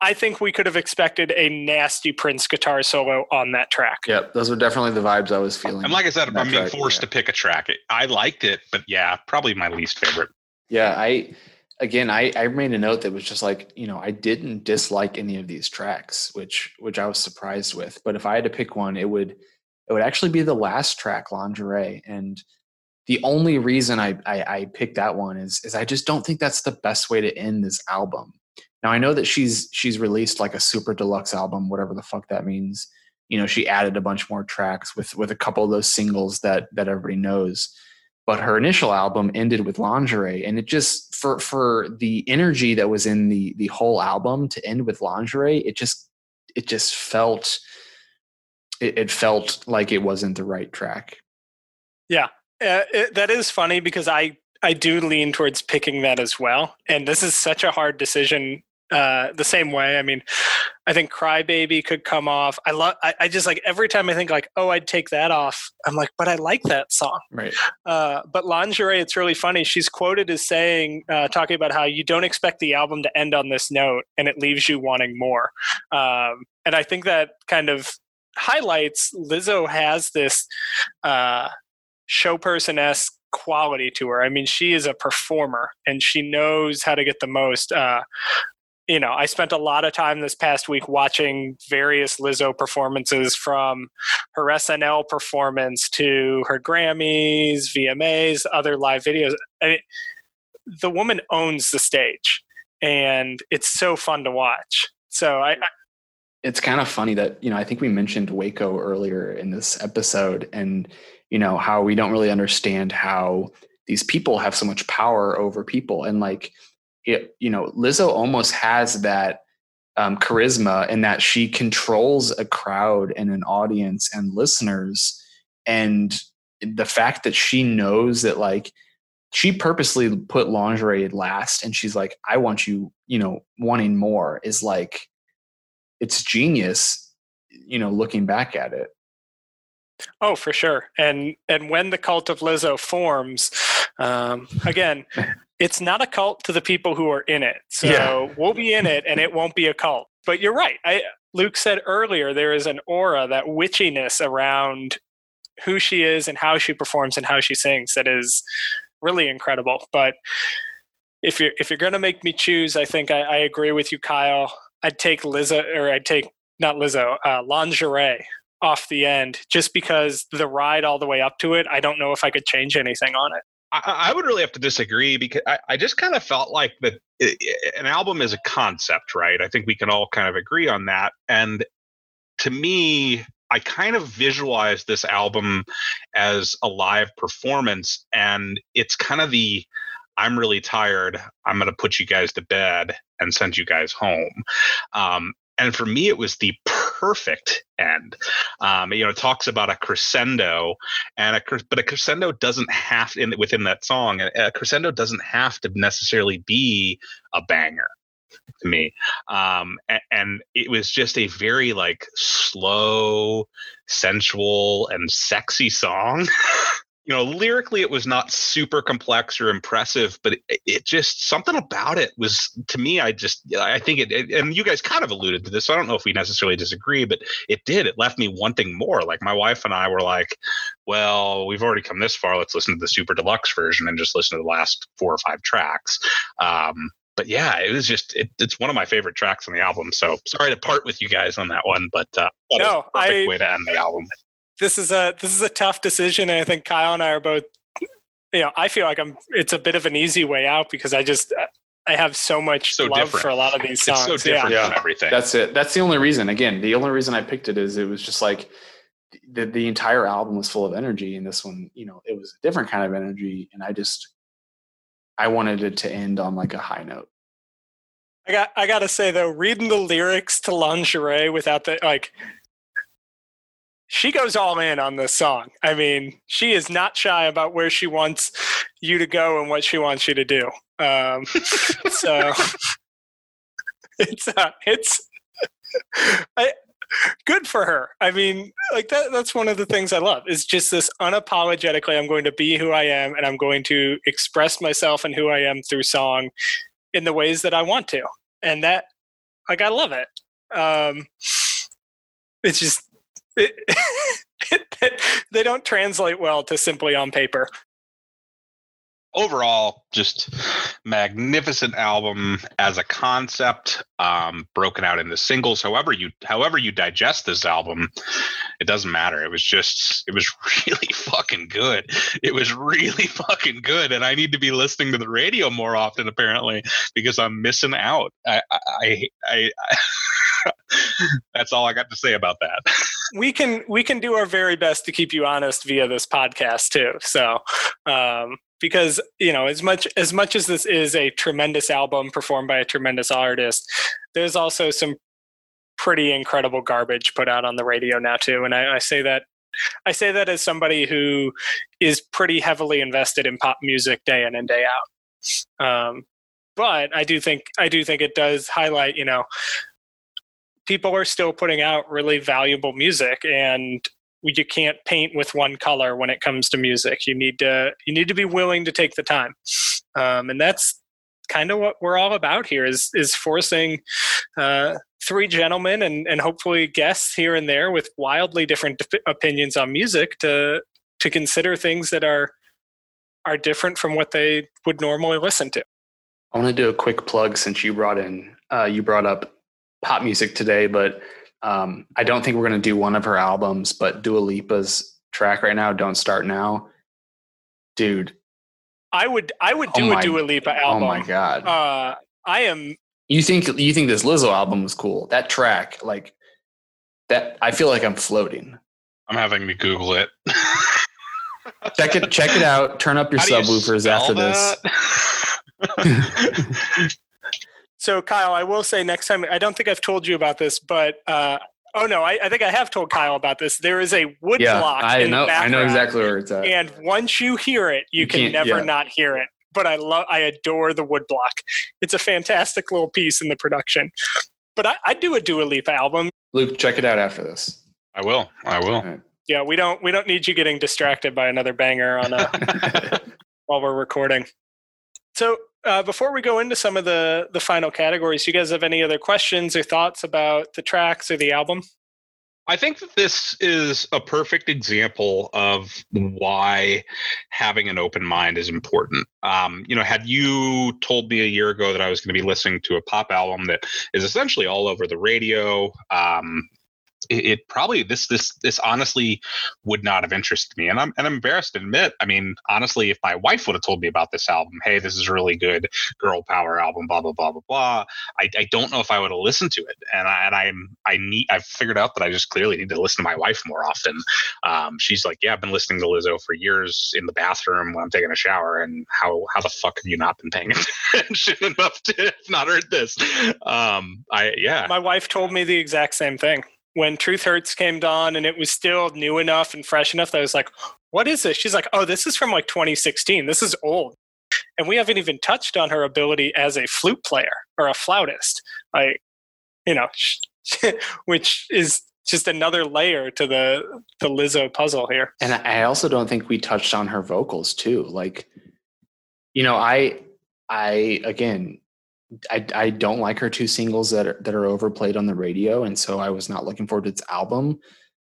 I think we could have expected a nasty Prince guitar solo on that track. Yep, those are definitely the vibes I was feeling. and like I said, I'm being track, forced yeah. to pick a track. I liked it, but yeah, probably my least favorite. Yeah, I again I I made a note that was just like, you know, I didn't dislike any of these tracks, which which I was surprised with. But if I had to pick one, it would it would actually be the last track, Lingerie. And the only reason I, I I picked that one is is I just don't think that's the best way to end this album. Now I know that she's she's released like a super deluxe album, whatever the fuck that means. You know, she added a bunch more tracks with with a couple of those singles that that everybody knows but her initial album ended with lingerie and it just for for the energy that was in the the whole album to end with lingerie it just it just felt it, it felt like it wasn't the right track Uh, it, that is funny because I I do lean towards picking that as well, and this is such a hard decision. Uh, the same way, I mean, I think "Crybaby" could come off. I love. I, I just like every time I think like, oh, I'd take that off. I'm like, but I like that song. right Uh, but lingerie, it's really funny. She's quoted as saying, uh, talking about how you don't expect the album to end on this note, and it leaves you wanting more. Um, and I think that kind of highlights Lizzo has this uh, show person esque quality to her. I mean, she is a performer, and she knows how to get the most. Uh, you know, I spent a lot of time this past week watching various Lizzo performances from her SNL performance to her Grammys, VMAs, other live videos. I mean, the woman owns the stage, and it's so fun to watch. So I, I it's kind of funny that you know i think we mentioned waco earlier in this episode and you know how we don't really understand how these people have so much power over people and like it you know lizzo almost has that um, charisma in that she controls a crowd and an audience and listeners and the fact that she knows that like she purposely put lingerie last and she's like i want you you know wanting more is like it's genius you know looking back at it Oh, for sure. And and when the cult of Lizzo forms, um, again, it's not a cult to the people who are in it. So Yeah. we'll be in it, and it won't be a cult. But you're right. I, Luke said earlier there is an aura, that witchiness around who she is and how she performs and how she sings that is really incredible. But if you're if you're gonna make me choose, I think I, I agree with you, Kyle. I'd take Lizzo, or I'd take not Lizzo, uh, lingerie off the end, just because the ride all the way up to it. I don't know if I could change anything on it. I, I would really have to disagree because I, I just kind of felt like that an album is a concept, right? I think we can all kind of agree on that. And to me, I kind of visualize this album as a live performance, and it's kind of the I'm really tired. I'm going to put you guys to bed and send you guys home. Um, and for me, it was the perfect end. Um, you know, it talks about a crescendo, and a but a crescendo doesn't have in within that song. A, crescendo doesn't have to necessarily be a banger to me. Um, and, and it was just a very like slow, sensual, and sexy song. you know, lyrically, it was not super complex or impressive, but it, it just something about it was to me. I just, I think it, it, and you guys kind of alluded to this. So I don't know if we necessarily disagree, but it did. It left me wanting more. Like my wife and I were like, well, we've already come this far. Let's listen to the super deluxe version and just listen to the last four or five tracks. Um, but yeah, it was just it, it's one of my favorite tracks on the album. So sorry to part with you guys on that one, but uh, No, was a perfect I- way to end the album. This is a this is a tough decision, and I think Kyle and I are both. You know, I feel like I'm. It's a bit of an easy way out because I just I have so much So love different. for a lot of these songs. It's so different Yeah. from everything. that's it that's the only reason again the only reason i picked it is it was just like the, the entire album was full of energy and this one you know it was a different kind of energy and i just i wanted it to end on like a high note I got I gotta say though, reading the lyrics to lingerie without the like she goes all in on this song. I mean, she is not shy about where she wants you to go and what she wants you to do. Um, so it's uh, it's I, good for her. I mean, like that that's one of the things I love is just this unapologetically I'm going to be who I am and I'm going to express myself and who I am through song in the ways that I want to. And that like I love it. Um it's just it, they don't translate well to simply on paper. Overall just magnificent album as a concept um, broken out into singles. However you however you digest this album it doesn't matter. It was just it was really fucking good. It was really fucking good and i need to be listening to the radio more often apparently because i'm missing out. I i i, I that's all i got to say about that we can we can do our very best to keep you honest via this podcast too so um because you know as much as much as this is a tremendous album performed by a tremendous artist there's also some pretty incredible garbage put out on the radio now too and I, I say that I say that as somebody who is pretty heavily invested in pop music day in and day out. Um, but I do think I do think it does highlight, you know, people are still putting out really valuable music, and you can't paint with one color when it comes to music. You need to you need to be willing to take the time, um, and that's kind of what we're all about here is is forcing uh, three gentlemen and and hopefully guests here and there with wildly different opinions on music to to consider things that are are different from what they would normally listen to. I want to do a quick plug since you brought in uh, you brought up pop music today, but um, I don't think we're going to do one of her albums, but Dua Lipa's track right now, "Don't Start Now," dude. I would I would do oh my, a Dua Lipa album. Oh my god! Uh, I am. You think you think this Lizzo album was cool? That track, like that, I feel like I'm floating. I'm having to Google it. check it check it out. Turn up your How subwoofers after this. So, Kyle, I will say next time, I don't think I've told you about this, but uh, oh no, I, I, think I have told Kyle about this. There is a wood yeah, block. I in know. I know exactly where it's at. And once you hear it, you, you can never yeah. not hear it. But I love, I adore the wood block. It's a fantastic little piece in the production. But I, I do a Dua Lipa album. Luke, check it out after this. I will. I will. Right. Yeah, we don't we don't need you getting distracted by another banger on a while we're recording. So uh, before we go into some of the the final categories, do you guys have any other questions or thoughts about the tracks or the album? I think that this is a perfect example of why having an open mind is important. Um, you know, had you told me a year ago that I was going to be listening to a pop album that is essentially all over the radio, um, it, it, probably this this this honestly would not have interested me. And I'm and I'm embarrassed to admit I mean honestly if my wife would have told me about this album hey this is a really good girl power album blah blah blah blah blah I, I don't know if I would have listened to it. And I, and I'm I need I've figured out that I just clearly need to listen to my wife more often. Um, she's like yeah I've been listening to Lizzo for years in the bathroom when I'm taking a shower and how how the fuck have you not been paying attention enough to have not heard this? Um I yeah. My wife told me the exact same thing when Truth Hurts came on and it was still new enough and fresh enough that I was like, what is this? She's like, oh, this is from like 2016. This is old. And we haven't even touched on her ability as a flute player or a flautist. Like, you know, which is just another layer to the the Lizzo puzzle here. And I also don't think we touched on her vocals too. Like, you know, I I again I, I don't like her two singles that are, that are overplayed on the radio, and so I was not looking forward to its album.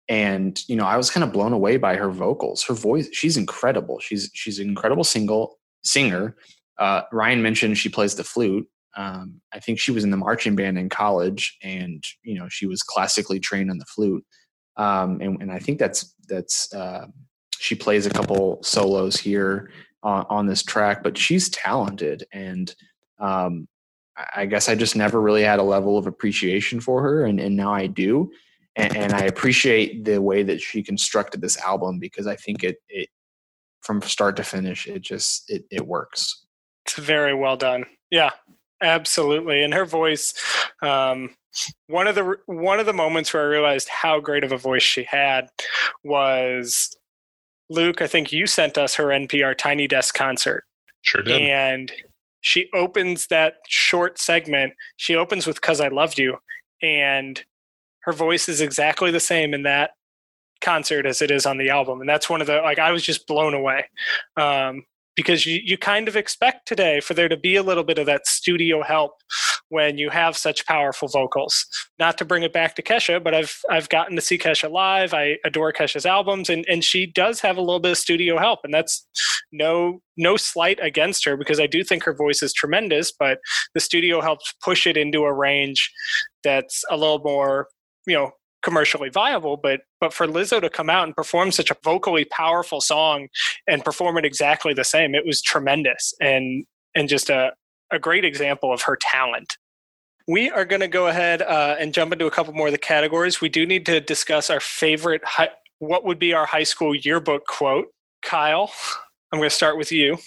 And you know, I was kind of blown away by her vocals. Her voice, she's incredible. She's she's an incredible single singer. Uh, Ryan mentioned she plays the flute. Um, I think she was in the marching band in college, and you know, she was classically trained on the flute. Um, and, and I think that's that's uh, she plays a couple solos here on, on this track, but she's talented and um, I guess I just never really had a level of appreciation for her, and, and now I do. And, and, I appreciate the way that she constructed this album because I think it, it from start to finish, it just it, it works. It's very well done. Yeah, absolutely. And her voice, um, one of the one of the moments where I realized how great of a voice she had was Luke. I think you sent us her NPR Tiny Desk concert, Sure did. and she opens that short segment. She opens with "Cause I Loved You," and her voice is exactly the same in that concert as it is on the album, and that's one of the like I was just blown away. Um, because you, you kind of expect today for there to be a little bit of that studio help when you have such powerful vocals. Not to bring it back to Kesha, but I've I've gotten to see Kesha live. I adore Kesha's albums, and and she does have a little bit of studio help, and that's no no slight against her because I do think her voice is tremendous, but the studio helps push it into a range that's a little more you know commercially viable but but for Lizzo to come out and perform such a vocally powerful song and perform it exactly the same it was tremendous and and just a a great example of her talent. We are going to go ahead uh, and jump into a couple more of the categories. We do need to discuss our favorite hi- what would be our high school yearbook quote. Kyle i'm going to start with you.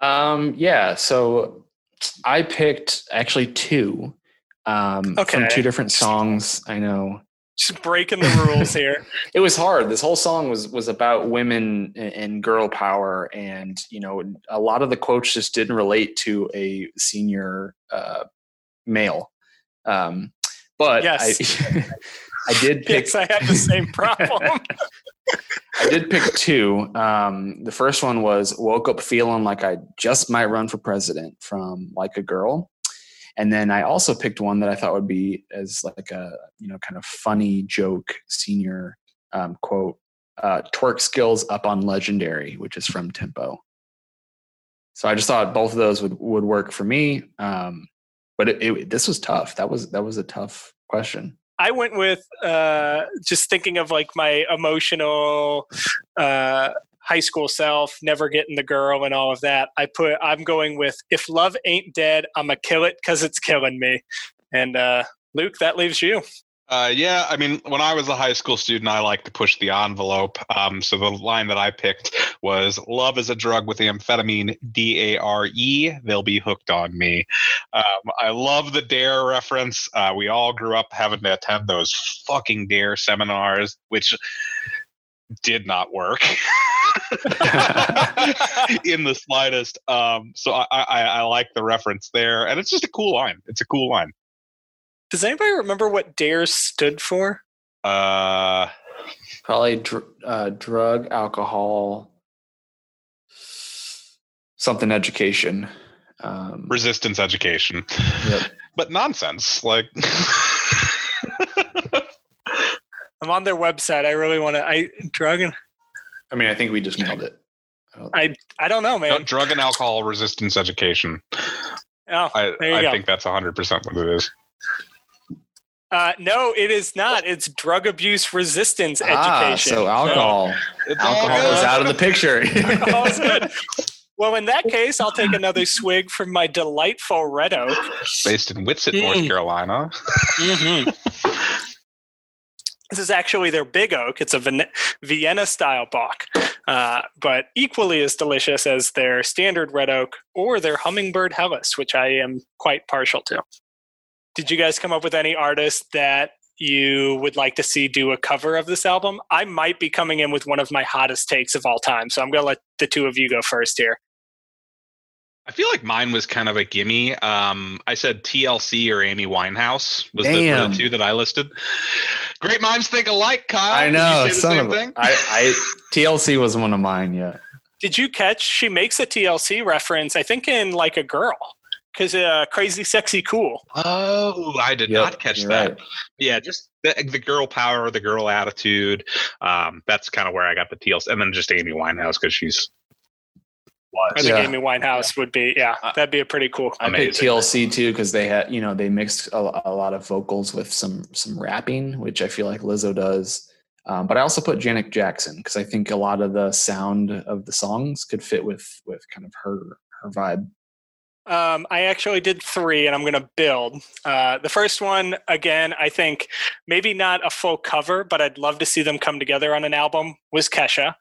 Um, yeah, so I picked actually two um, from two different songs. I know just breaking the rules here it was hard. This whole song was was about women and, and girl power, and you know, a lot of the quotes just didn't relate to a senior uh, male. Um, but Yes. I, I did pick yes i had the same problem I did pick two. Um, the first one was woke up feeling like I just might run for president from like a girl. And then I also picked one that I thought would be as like a, you know, kind of funny joke senior um, quote, uh, twerk skills up on legendary, which is from tempo. So I just thought both of those would, would work for me. Um, but it, it, this was tough. That was, that was a tough question. I went with uh, just thinking of like my emotional uh, high school self, never getting the girl and all of that. I put I'm going with if love ain't dead, I'ma kill it because it's killing me. And uh, Luke, that leaves you. Uh, yeah, I mean, when I was a high school student, I liked to push the envelope. Um, so the line that I picked was "Love is a drug with amphetamine, D A R E. They'll be hooked on me." Um, I love the Dare reference. Uh, we all grew up having to attend those fucking Dare seminars, which did not work in the slightest. Um, so I, I, I like the reference there, and it's just a cool line. It's a cool line. Does anybody remember what DARE stood for? Uh, Probably dr- uh, drug, alcohol, something education. Um, resistance education. Yep. But nonsense. Like I'm on their website. I really want to. I drug and I mean, I think we just nailed it. I I don't know, no, man. drug and alcohol resistance education. Oh, I, There you I go. think that's 100% what it is. uh, no, it is not. It's drug abuse resistance Ah, education. so alcohol. It's all alcohol is out of the picture. Alcohol is good. Well, in that case, I'll take another swig from my delightful red oak. Based in Whitsett, North Carolina. Mm. Carolina. This is actually their big oak. It's a Vien- Vienna style Bock, uh, but equally as delicious as their standard red oak or their hummingbird Helles, which I am quite partial to. Did you guys come up with any artists that you would like to see do a cover of this album? I might be coming in with one of my hottest takes of all time, so I'm going to let the two of you go first here. I feel like mine was kind of a gimme. Um, I said TLC or Amy Winehouse was the, the two that I listed. Great minds think alike, Kyle. I know. You say the Son same of a, thing? I, I TLC was one of mine. Yeah. Did you catch? She makes a TLC reference, I think, in like a girl, because uh, crazy, sexy, cool. Oh, I did Yep, not catch that. right. Yeah, just the, the girl power, the girl attitude. Um, that's kind of where I got the TLC, and then just Amy Winehouse because she's I was. think Yeah. Amy Winehouse would be, yeah, Uh, that'd be a pretty cool. I picked TLC too because they had, you know, they mixed a, a lot of vocals with some some rapping, which I feel like Lizzo does. Um, but I also put Janet Jackson because I think a lot of the sound of the songs could fit with with kind of her her vibe. Um, I actually did three, and I'm going to build. Uh, the first one, again, I think maybe not a full cover, but I'd love to see them come together on an album. Was Kesha?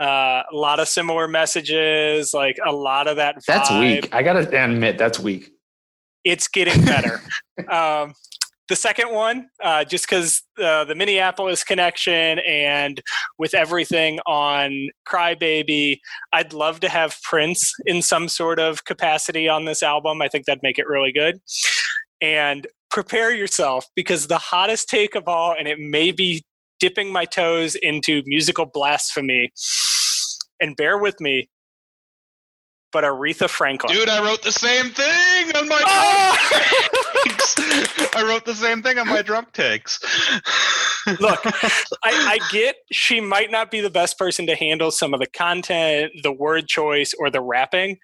Uh, a lot of similar messages, like a lot of that. That's weak. I gotta admit, that's weak. It's getting better. um, the second one, uh, just because uh, the Minneapolis connection and with everything on Crybaby, I'd love to have Prince in some sort of capacity on this album. I think that'd make it really good. And prepare yourself because the hottest take of all, and it may be dipping my toes into musical blasphemy. And bear with me, but Aretha Franklin. Dude, I wrote the same thing on my Oh! I wrote the same thing on my drunk takes. Look, I, I get she might not be the best person to handle some of the content, the word choice, or the rapping.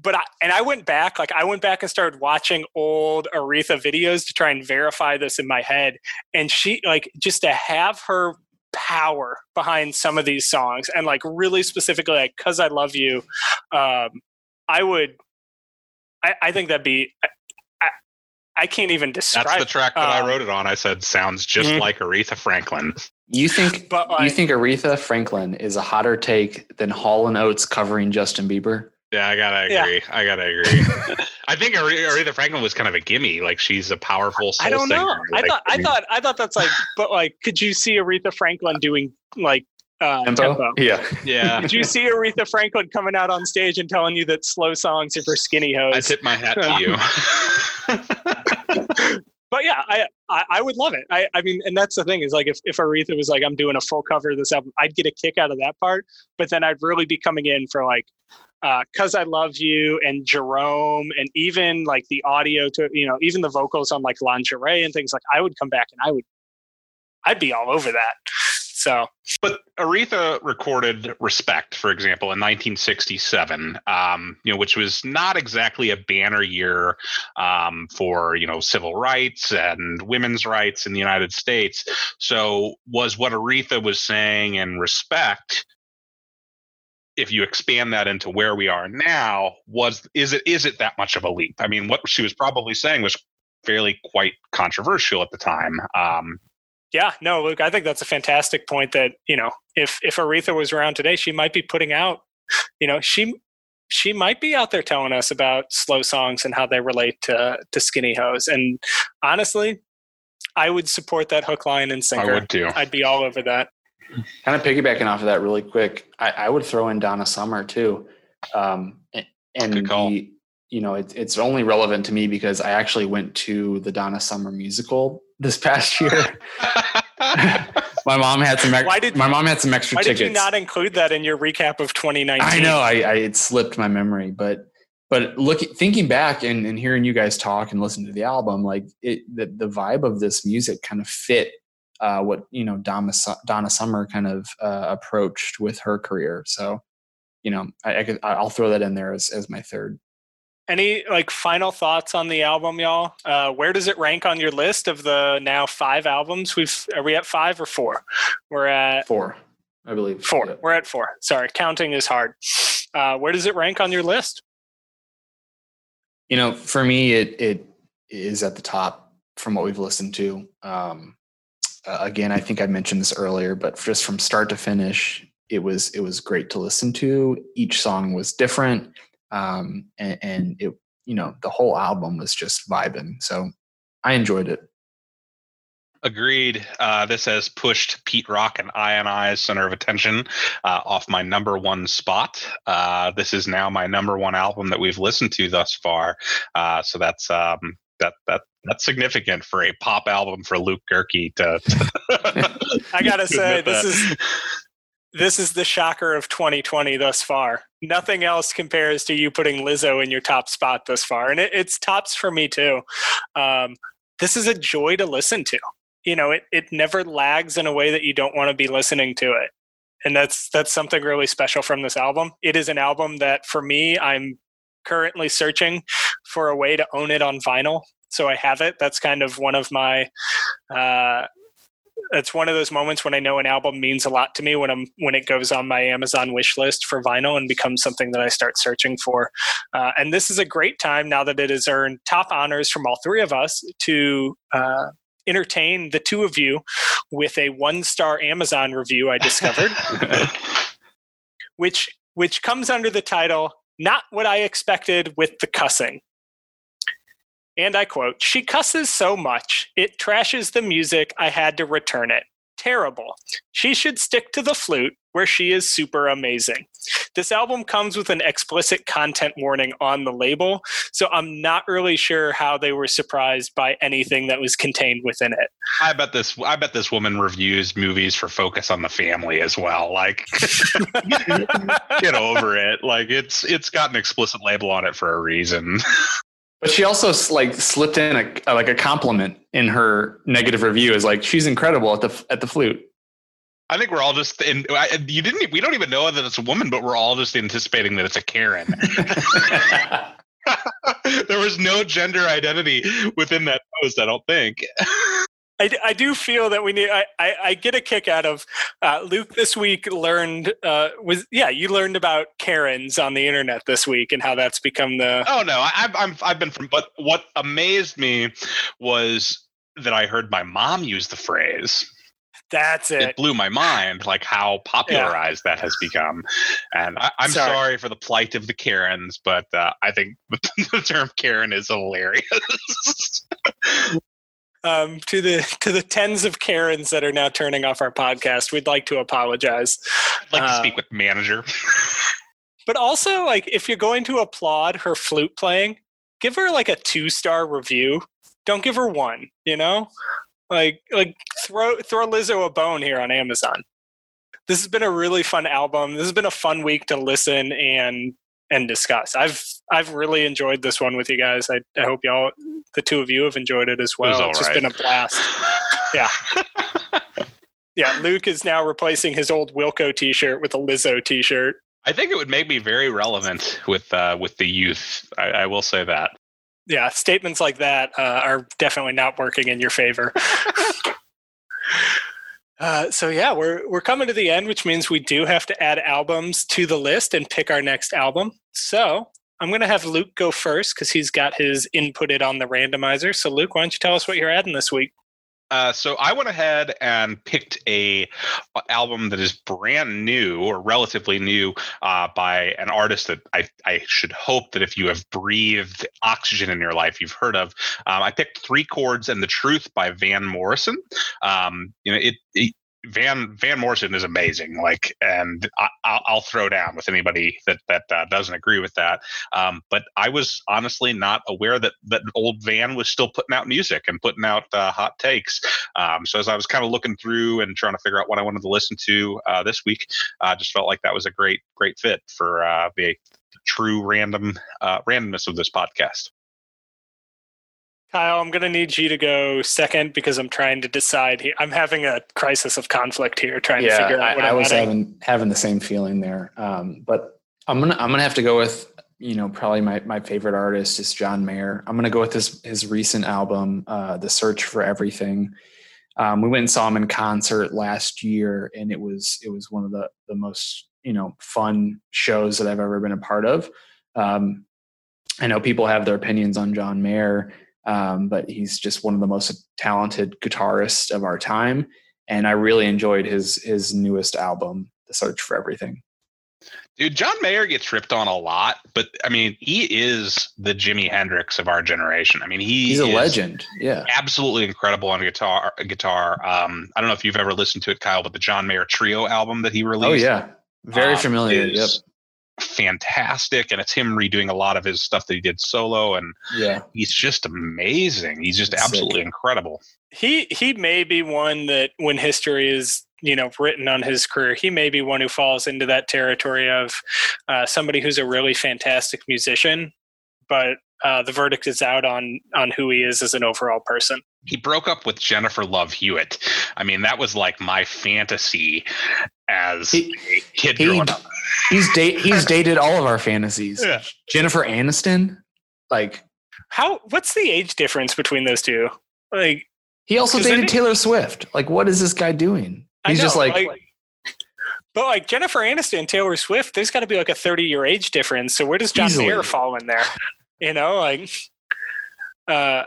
But I, and I went back, like I went back and started watching old Aretha videos to try and verify this in my head. And she, like, just to have her power behind some of these songs, and like really specifically, like "Cause I Love You," um, I would, I, I think that'd be. I, I, I can't even describe. That's the track that um, I wrote it on. I said sounds just Mhm. like Aretha Franklin. You think But you think Aretha Franklin is a hotter take than Hall and Oates covering Justin Bieber? Yeah, I gotta Yeah. agree. I gotta agree. I think Aretha Franklin was kind of a gimme. Like she's a powerful soul I don't know. singer. I thought I mean, thought I thought that's like, but like, could you see Aretha Franklin doing like uh, Tempo? tempo? Yeah. Yeah. Did you see Aretha Franklin coming out on stage and telling you that slow songs are for skinny hoes? I hoes? tip my hat to you. But yeah, I, I I would love it. I I mean, and that's the thing is like if if Aretha was like I'm doing a full cover of this album, I'd get a kick out of that part. But then I'd really be coming in for like. Uh, Cause I love you and Jerome and even like the audio to you know even the vocals on like lingerie and things like I would come back and I would I'd be all over that. So But Aretha recorded "Respect," for example, in 1967. Um, you know, which was not exactly a banner year um, for you know civil rights and women's rights in the United States. So, was what Aretha was saying in "Respect." If you expand that into where we are now, was is it is it that much of a leap? I mean, what she was probably saying was fairly quite controversial at the time. Um, Yeah, no, Luke, I think that's a fantastic point that, you know, if if Aretha was around today, she might be putting out, you know, she she might be out there telling us about slow songs and how they relate to to skinny hoes. And honestly, I would support that hook line and sinker. I would too. I'd be all over that. Kind of piggybacking off of that really quick, I, I would throw in Donna Summer too. Um, and Good call. the, you know, it, it's only relevant to me because I actually went to the Donna Summer musical this past year. my mom had some. Ex- Why did- my mom had some extra Why tickets? did you not include that in your recap of 2019? I know I, I it slipped my memory, but but looking thinking back and, and hearing you guys talk and listen to the album, like it the, the vibe of this music kind of fit uh, what you know Donna Donna Summer kind of uh, approached with her career. So you know I, I could I'll throw that in there as as my third. Any like final thoughts on the album, y'all? Uh, where does it rank on your list of the now five albums? We've are we at five or four? We're at Four, I believe. Four. Yeah. We're at four. Sorry, counting is hard. Uh, where does it rank on your list? You know, for me, it it is at the top from what we've listened to. Um, uh, again, I think I mentioned this earlier, but just from start to finish, it was it was great to listen to. Each song was different, um, and, and it you know the whole album was just vibing. So I enjoyed it. Agreed. Uh, this has pushed Pete Rock and I and I's Center of Attention uh, off my number one spot. Uh, this is now my number one album that we've listened to thus far. Uh, so that's um, that that that's significant for a pop album for Luke Gerke to. I gotta to say, this that. is this is the shocker of 2020 thus far. Nothing else compares to you putting Lizzo in your top spot thus far, and it, it's tops for me too. Um, this is a joy to listen to. You know, it it never lags in a way that you don't want to be listening to it, and that's that's something really special from this album. It is an album that, for me, I'm currently searching for a way to own it on vinyl. So I have it. That's kind of one of my uh, it's one of those moments when I know an album means a lot to me when I'm when it goes on my Amazon wish list for vinyl and becomes something that I start searching for. Uh, and this is a great time now that it has earned top honors from all three of us to uh, entertain the two of you with a one star Amazon review I discovered, which which comes under the title "Not What I Expected with the Cussing." And I quote, She cusses so much, it trashes the music, I had to return it. Terrible. She should stick to the flute, where she is super amazing. This album comes with an explicit content warning on the label, so I'm not really sure how they were surprised by anything that was contained within it. I bet this I bet this woman reviews movies for Focus on the Family as well. Like get over it. Like it's it's got an explicit label on it for a reason. But she also like slipped in a like a compliment in her negative review is like she's incredible at the at the flute. I think we're all just in. You didn't. We don't even know that it's a woman, but we're all just anticipating that it's a Karen. there was no gender identity within that post. I don't think. I, I do feel that we need. I, I, I get a kick out of uh, Luke this week. Learned uh, was yeah, you learned about Karens on the internet this week and how that's become the. Oh no, I, I've I'm, I've been from. But what amazed me was that I heard my mom use the phrase. That's it. It blew my mind, like how popularized yeah. that has become. And I, am sorry. sorry. for the plight of the Karens, but uh, I think the term Karen is hilarious. um, to the to the tens of Karens that are now turning off our podcast, we'd like to apologize. I'd like uh, to speak with the manager. but also, like, if you're going to applaud her flute playing, give her like a two star review. Don't give her one. You know, like like throw throw Lizzo a bone here on Amazon. This has been a really fun album. This has been a fun week to listen and and discuss. I've I've really enjoyed this one with you guys. I, I hope y'all, the two of you, have enjoyed it as well. It it's just been a blast. yeah. yeah, Luke is now replacing his old Wilco T-shirt with a Lizzo T-shirt. I think it would make me very relevant with uh, with the youth. I, I will say that. Yeah, statements like that uh, are definitely not working in your favor. Uh, so yeah, we're we're coming to the end, which means we do have to add albums to the list and pick our next album. So I'm going to have Luke go first because he's got his inputted on the randomizer. So Luke, why don't you tell us what you're adding this week? Uh, so I went ahead and picked a, album that is brand new or relatively new uh, by an artist that I, I should hope that if you have breathed oxygen in your life, you've heard of. Um, I picked Three Chords and the Truth by Van Morrison. Um, you know, it, it Van Van Morrison is amazing. Like, and I, will throw down with anybody that that uh, doesn't agree with that. Um, but I was honestly not aware that that old Van was still putting out music and putting out uh, hot takes. Um, so as I was kind of looking through and trying to figure out what I wanted to listen to uh, this week, I just felt like that was a great great fit for uh, the true random uh, randomness of this podcast. Kyle, I'm going to need you to go second because I'm trying to decide. Here. I'm having a crisis of conflict here, trying yeah, to figure out what I, I was having having the same feeling there. Um, but I'm gonna I'm gonna have to go with you know probably my my favorite artist is John Mayer. I'm gonna go with his his recent album, uh, The Search for Everything. Um, we went and saw him in concert last year, and it was it was one of the the most you know fun shows that I've ever been a part of. Um, I know people have their opinions on John Mayer um, but he's just one of the most talented guitarists of our time. And I really enjoyed his his newest album, The Search for Everything. Dude, John Mayer gets ripped on a lot, but I mean, he is the Jimi Hendrix of our generation. I mean, he he's a legend. Yeah, absolutely incredible on guitar. Guitar. Um, I don't know if you've ever listened to it, Kyle, but the John Mayer Trio album that he released. Oh yeah, very um, familiar. Yep, fantastic and it's him redoing a lot of his stuff that he did solo and yeah he's just amazing he's just That's absolutely sick. incredible he he may be one that when history is you know written on his career he may be one who falls into that territory of uh, somebody who's a really fantastic musician but uh, the verdict is out on on who he is as an overall person he broke up with Jennifer Love Hewitt. I mean, that was like my fantasy as he, a kid he, growing up. He's date he's dated all of our fantasies. Yeah. Jennifer Aniston, like how? What's the age difference between those two? Like he also dated Taylor Swift. Like, what is this guy doing? He's know, just like, like but like Jennifer Aniston and Taylor Swift, there's got to be like a 30 year age difference. So where does John Mayer fall in there? You know, like, uh,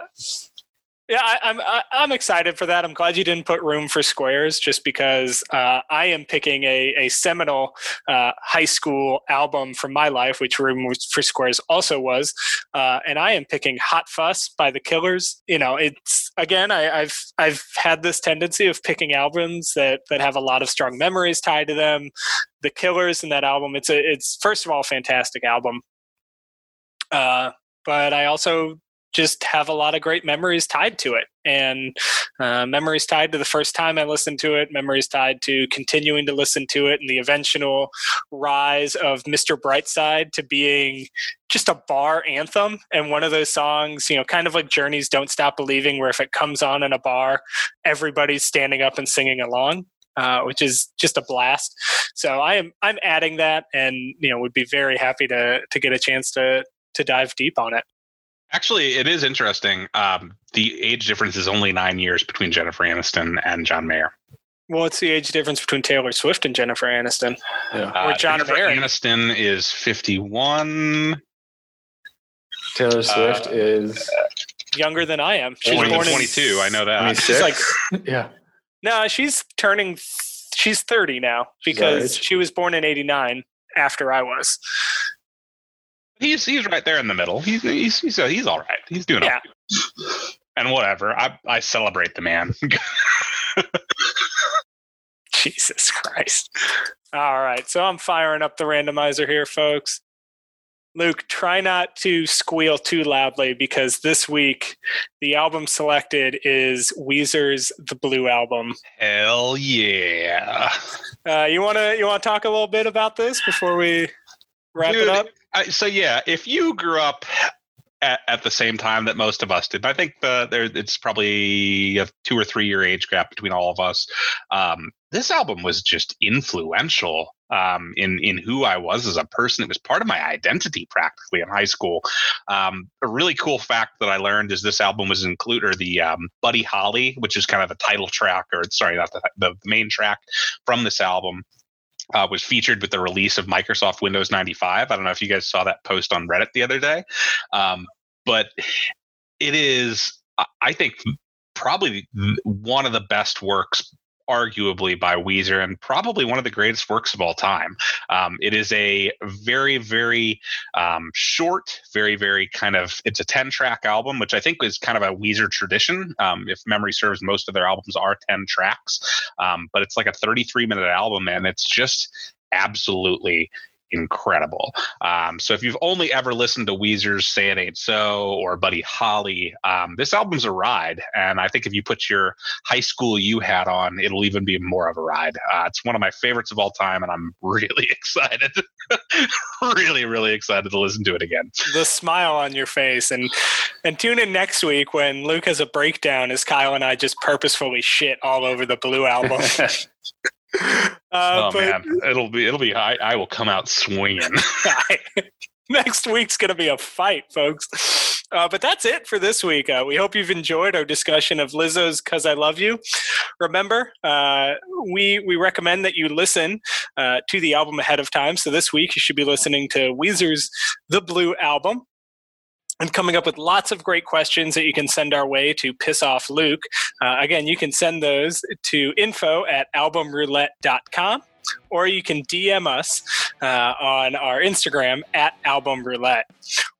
Yeah, I, I'm I'm excited for that. I'm glad you didn't put room for squares, just because uh, I am picking a a seminal uh, high school album from my life, which Room for Squares also was, uh, and I am picking "Hot Fuss" by the Killers. You know, it's again, I, I've I've had this tendency of picking albums that that have a lot of strong memories tied to them. The Killers in that album, it's a it's first of all fantastic album. Uh, but I also just have a lot of great memories tied to it and uh, memories tied to the first time i listened to it memories tied to continuing to listen to it and the eventual rise of mr brightside to being just a bar anthem and one of those songs you know kind of like journey's don't stop believing where if it comes on in a bar everybody's standing up and singing along uh, which is just a blast. So I am I'm adding that, and you know would be very happy to to get a chance to to dive deep on it. Actually, it is interesting. Um, the age difference is only nine years between Jennifer Aniston and John Mayer. Well, what's the age difference between Taylor Swift and Jennifer Aniston? Yeah. Or John Jennifer Mayer. Aniston is 51. Taylor Swift Uh, is Younger than I am. She's born in 22. I know that. 26. She's like yeah. no, she's turning. She's thirty now because she was born in '89 after I was. He's he's right there in the middle. He's he's he's, he's all right. He's doing Yeah. And whatever. I I celebrate the man. Jesus Christ! All right, so I'm firing up the randomizer here, folks. Luke, try not to squeal too loudly because this week the album selected is Weezer's "The Blue Album." Hell yeah. Uh, you want to you want to talk a little bit about this before we wrap Dude, it up? So yeah, if you grew up at, at the same time that most of us did, I think the, there it's probably a two or three year age gap between all of us. Um, this album was just influential um, in in who I was as a person. It was part of my identity practically in high school. Um, a really cool fact that I learned is this album was included, or the um, Buddy Holly, which is kind of the title track, or sorry, not the, the main track from this album uh, was featured with the release of Microsoft Windows 95. I don't know if you guys saw that post on Reddit the other day, um, but it is, I- I think, probably one of the best works. Arguably by Weezer, and probably one of the greatest works of all time. Um, it is a very, very um, short, very, very kind of. It's a ten-track album, which I think is kind of a Weezer tradition. Um, if memory serves, most of their albums are ten tracks, um, but it's like a 33-minute album, and it's just absolutely incredible. Um, so if you've only ever listened to Weezer's "Say It Ain't So" or Buddy Holly, um, this album's a ride, and I think if you put your high school you hat on, it'll even be more of a ride. Uh, it's one of my favorites of all time, and I'm really excited, really, really excited to listen to it again. the smile on your face and and tune in next week when Luke has a breakdown as Kyle and I just purposefully shit all over the blue album. uh, oh but man, it'll be it'll be. I, I will come out swinging. next week's gonna be a fight, folks. Uh, but that's it for this week. Uh, we hope you've enjoyed our discussion of Lizzo's "Cuz I Love You." Remember, uh, we we recommend that you listen uh, to the album ahead of time. So this week you should be listening to Weezer's "The Blue Album." And coming up with lots of great questions that you can send our way to piss off Luke. Uh, again, you can send those to info at albumroulette.com or you can DM us uh, on our Instagram at albumroulette.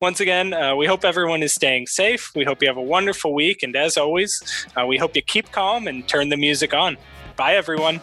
Once again, uh, we hope everyone is staying safe. We hope you have a wonderful week. And as always, uh, we hope you keep calm and turn the music on. Bye, everyone.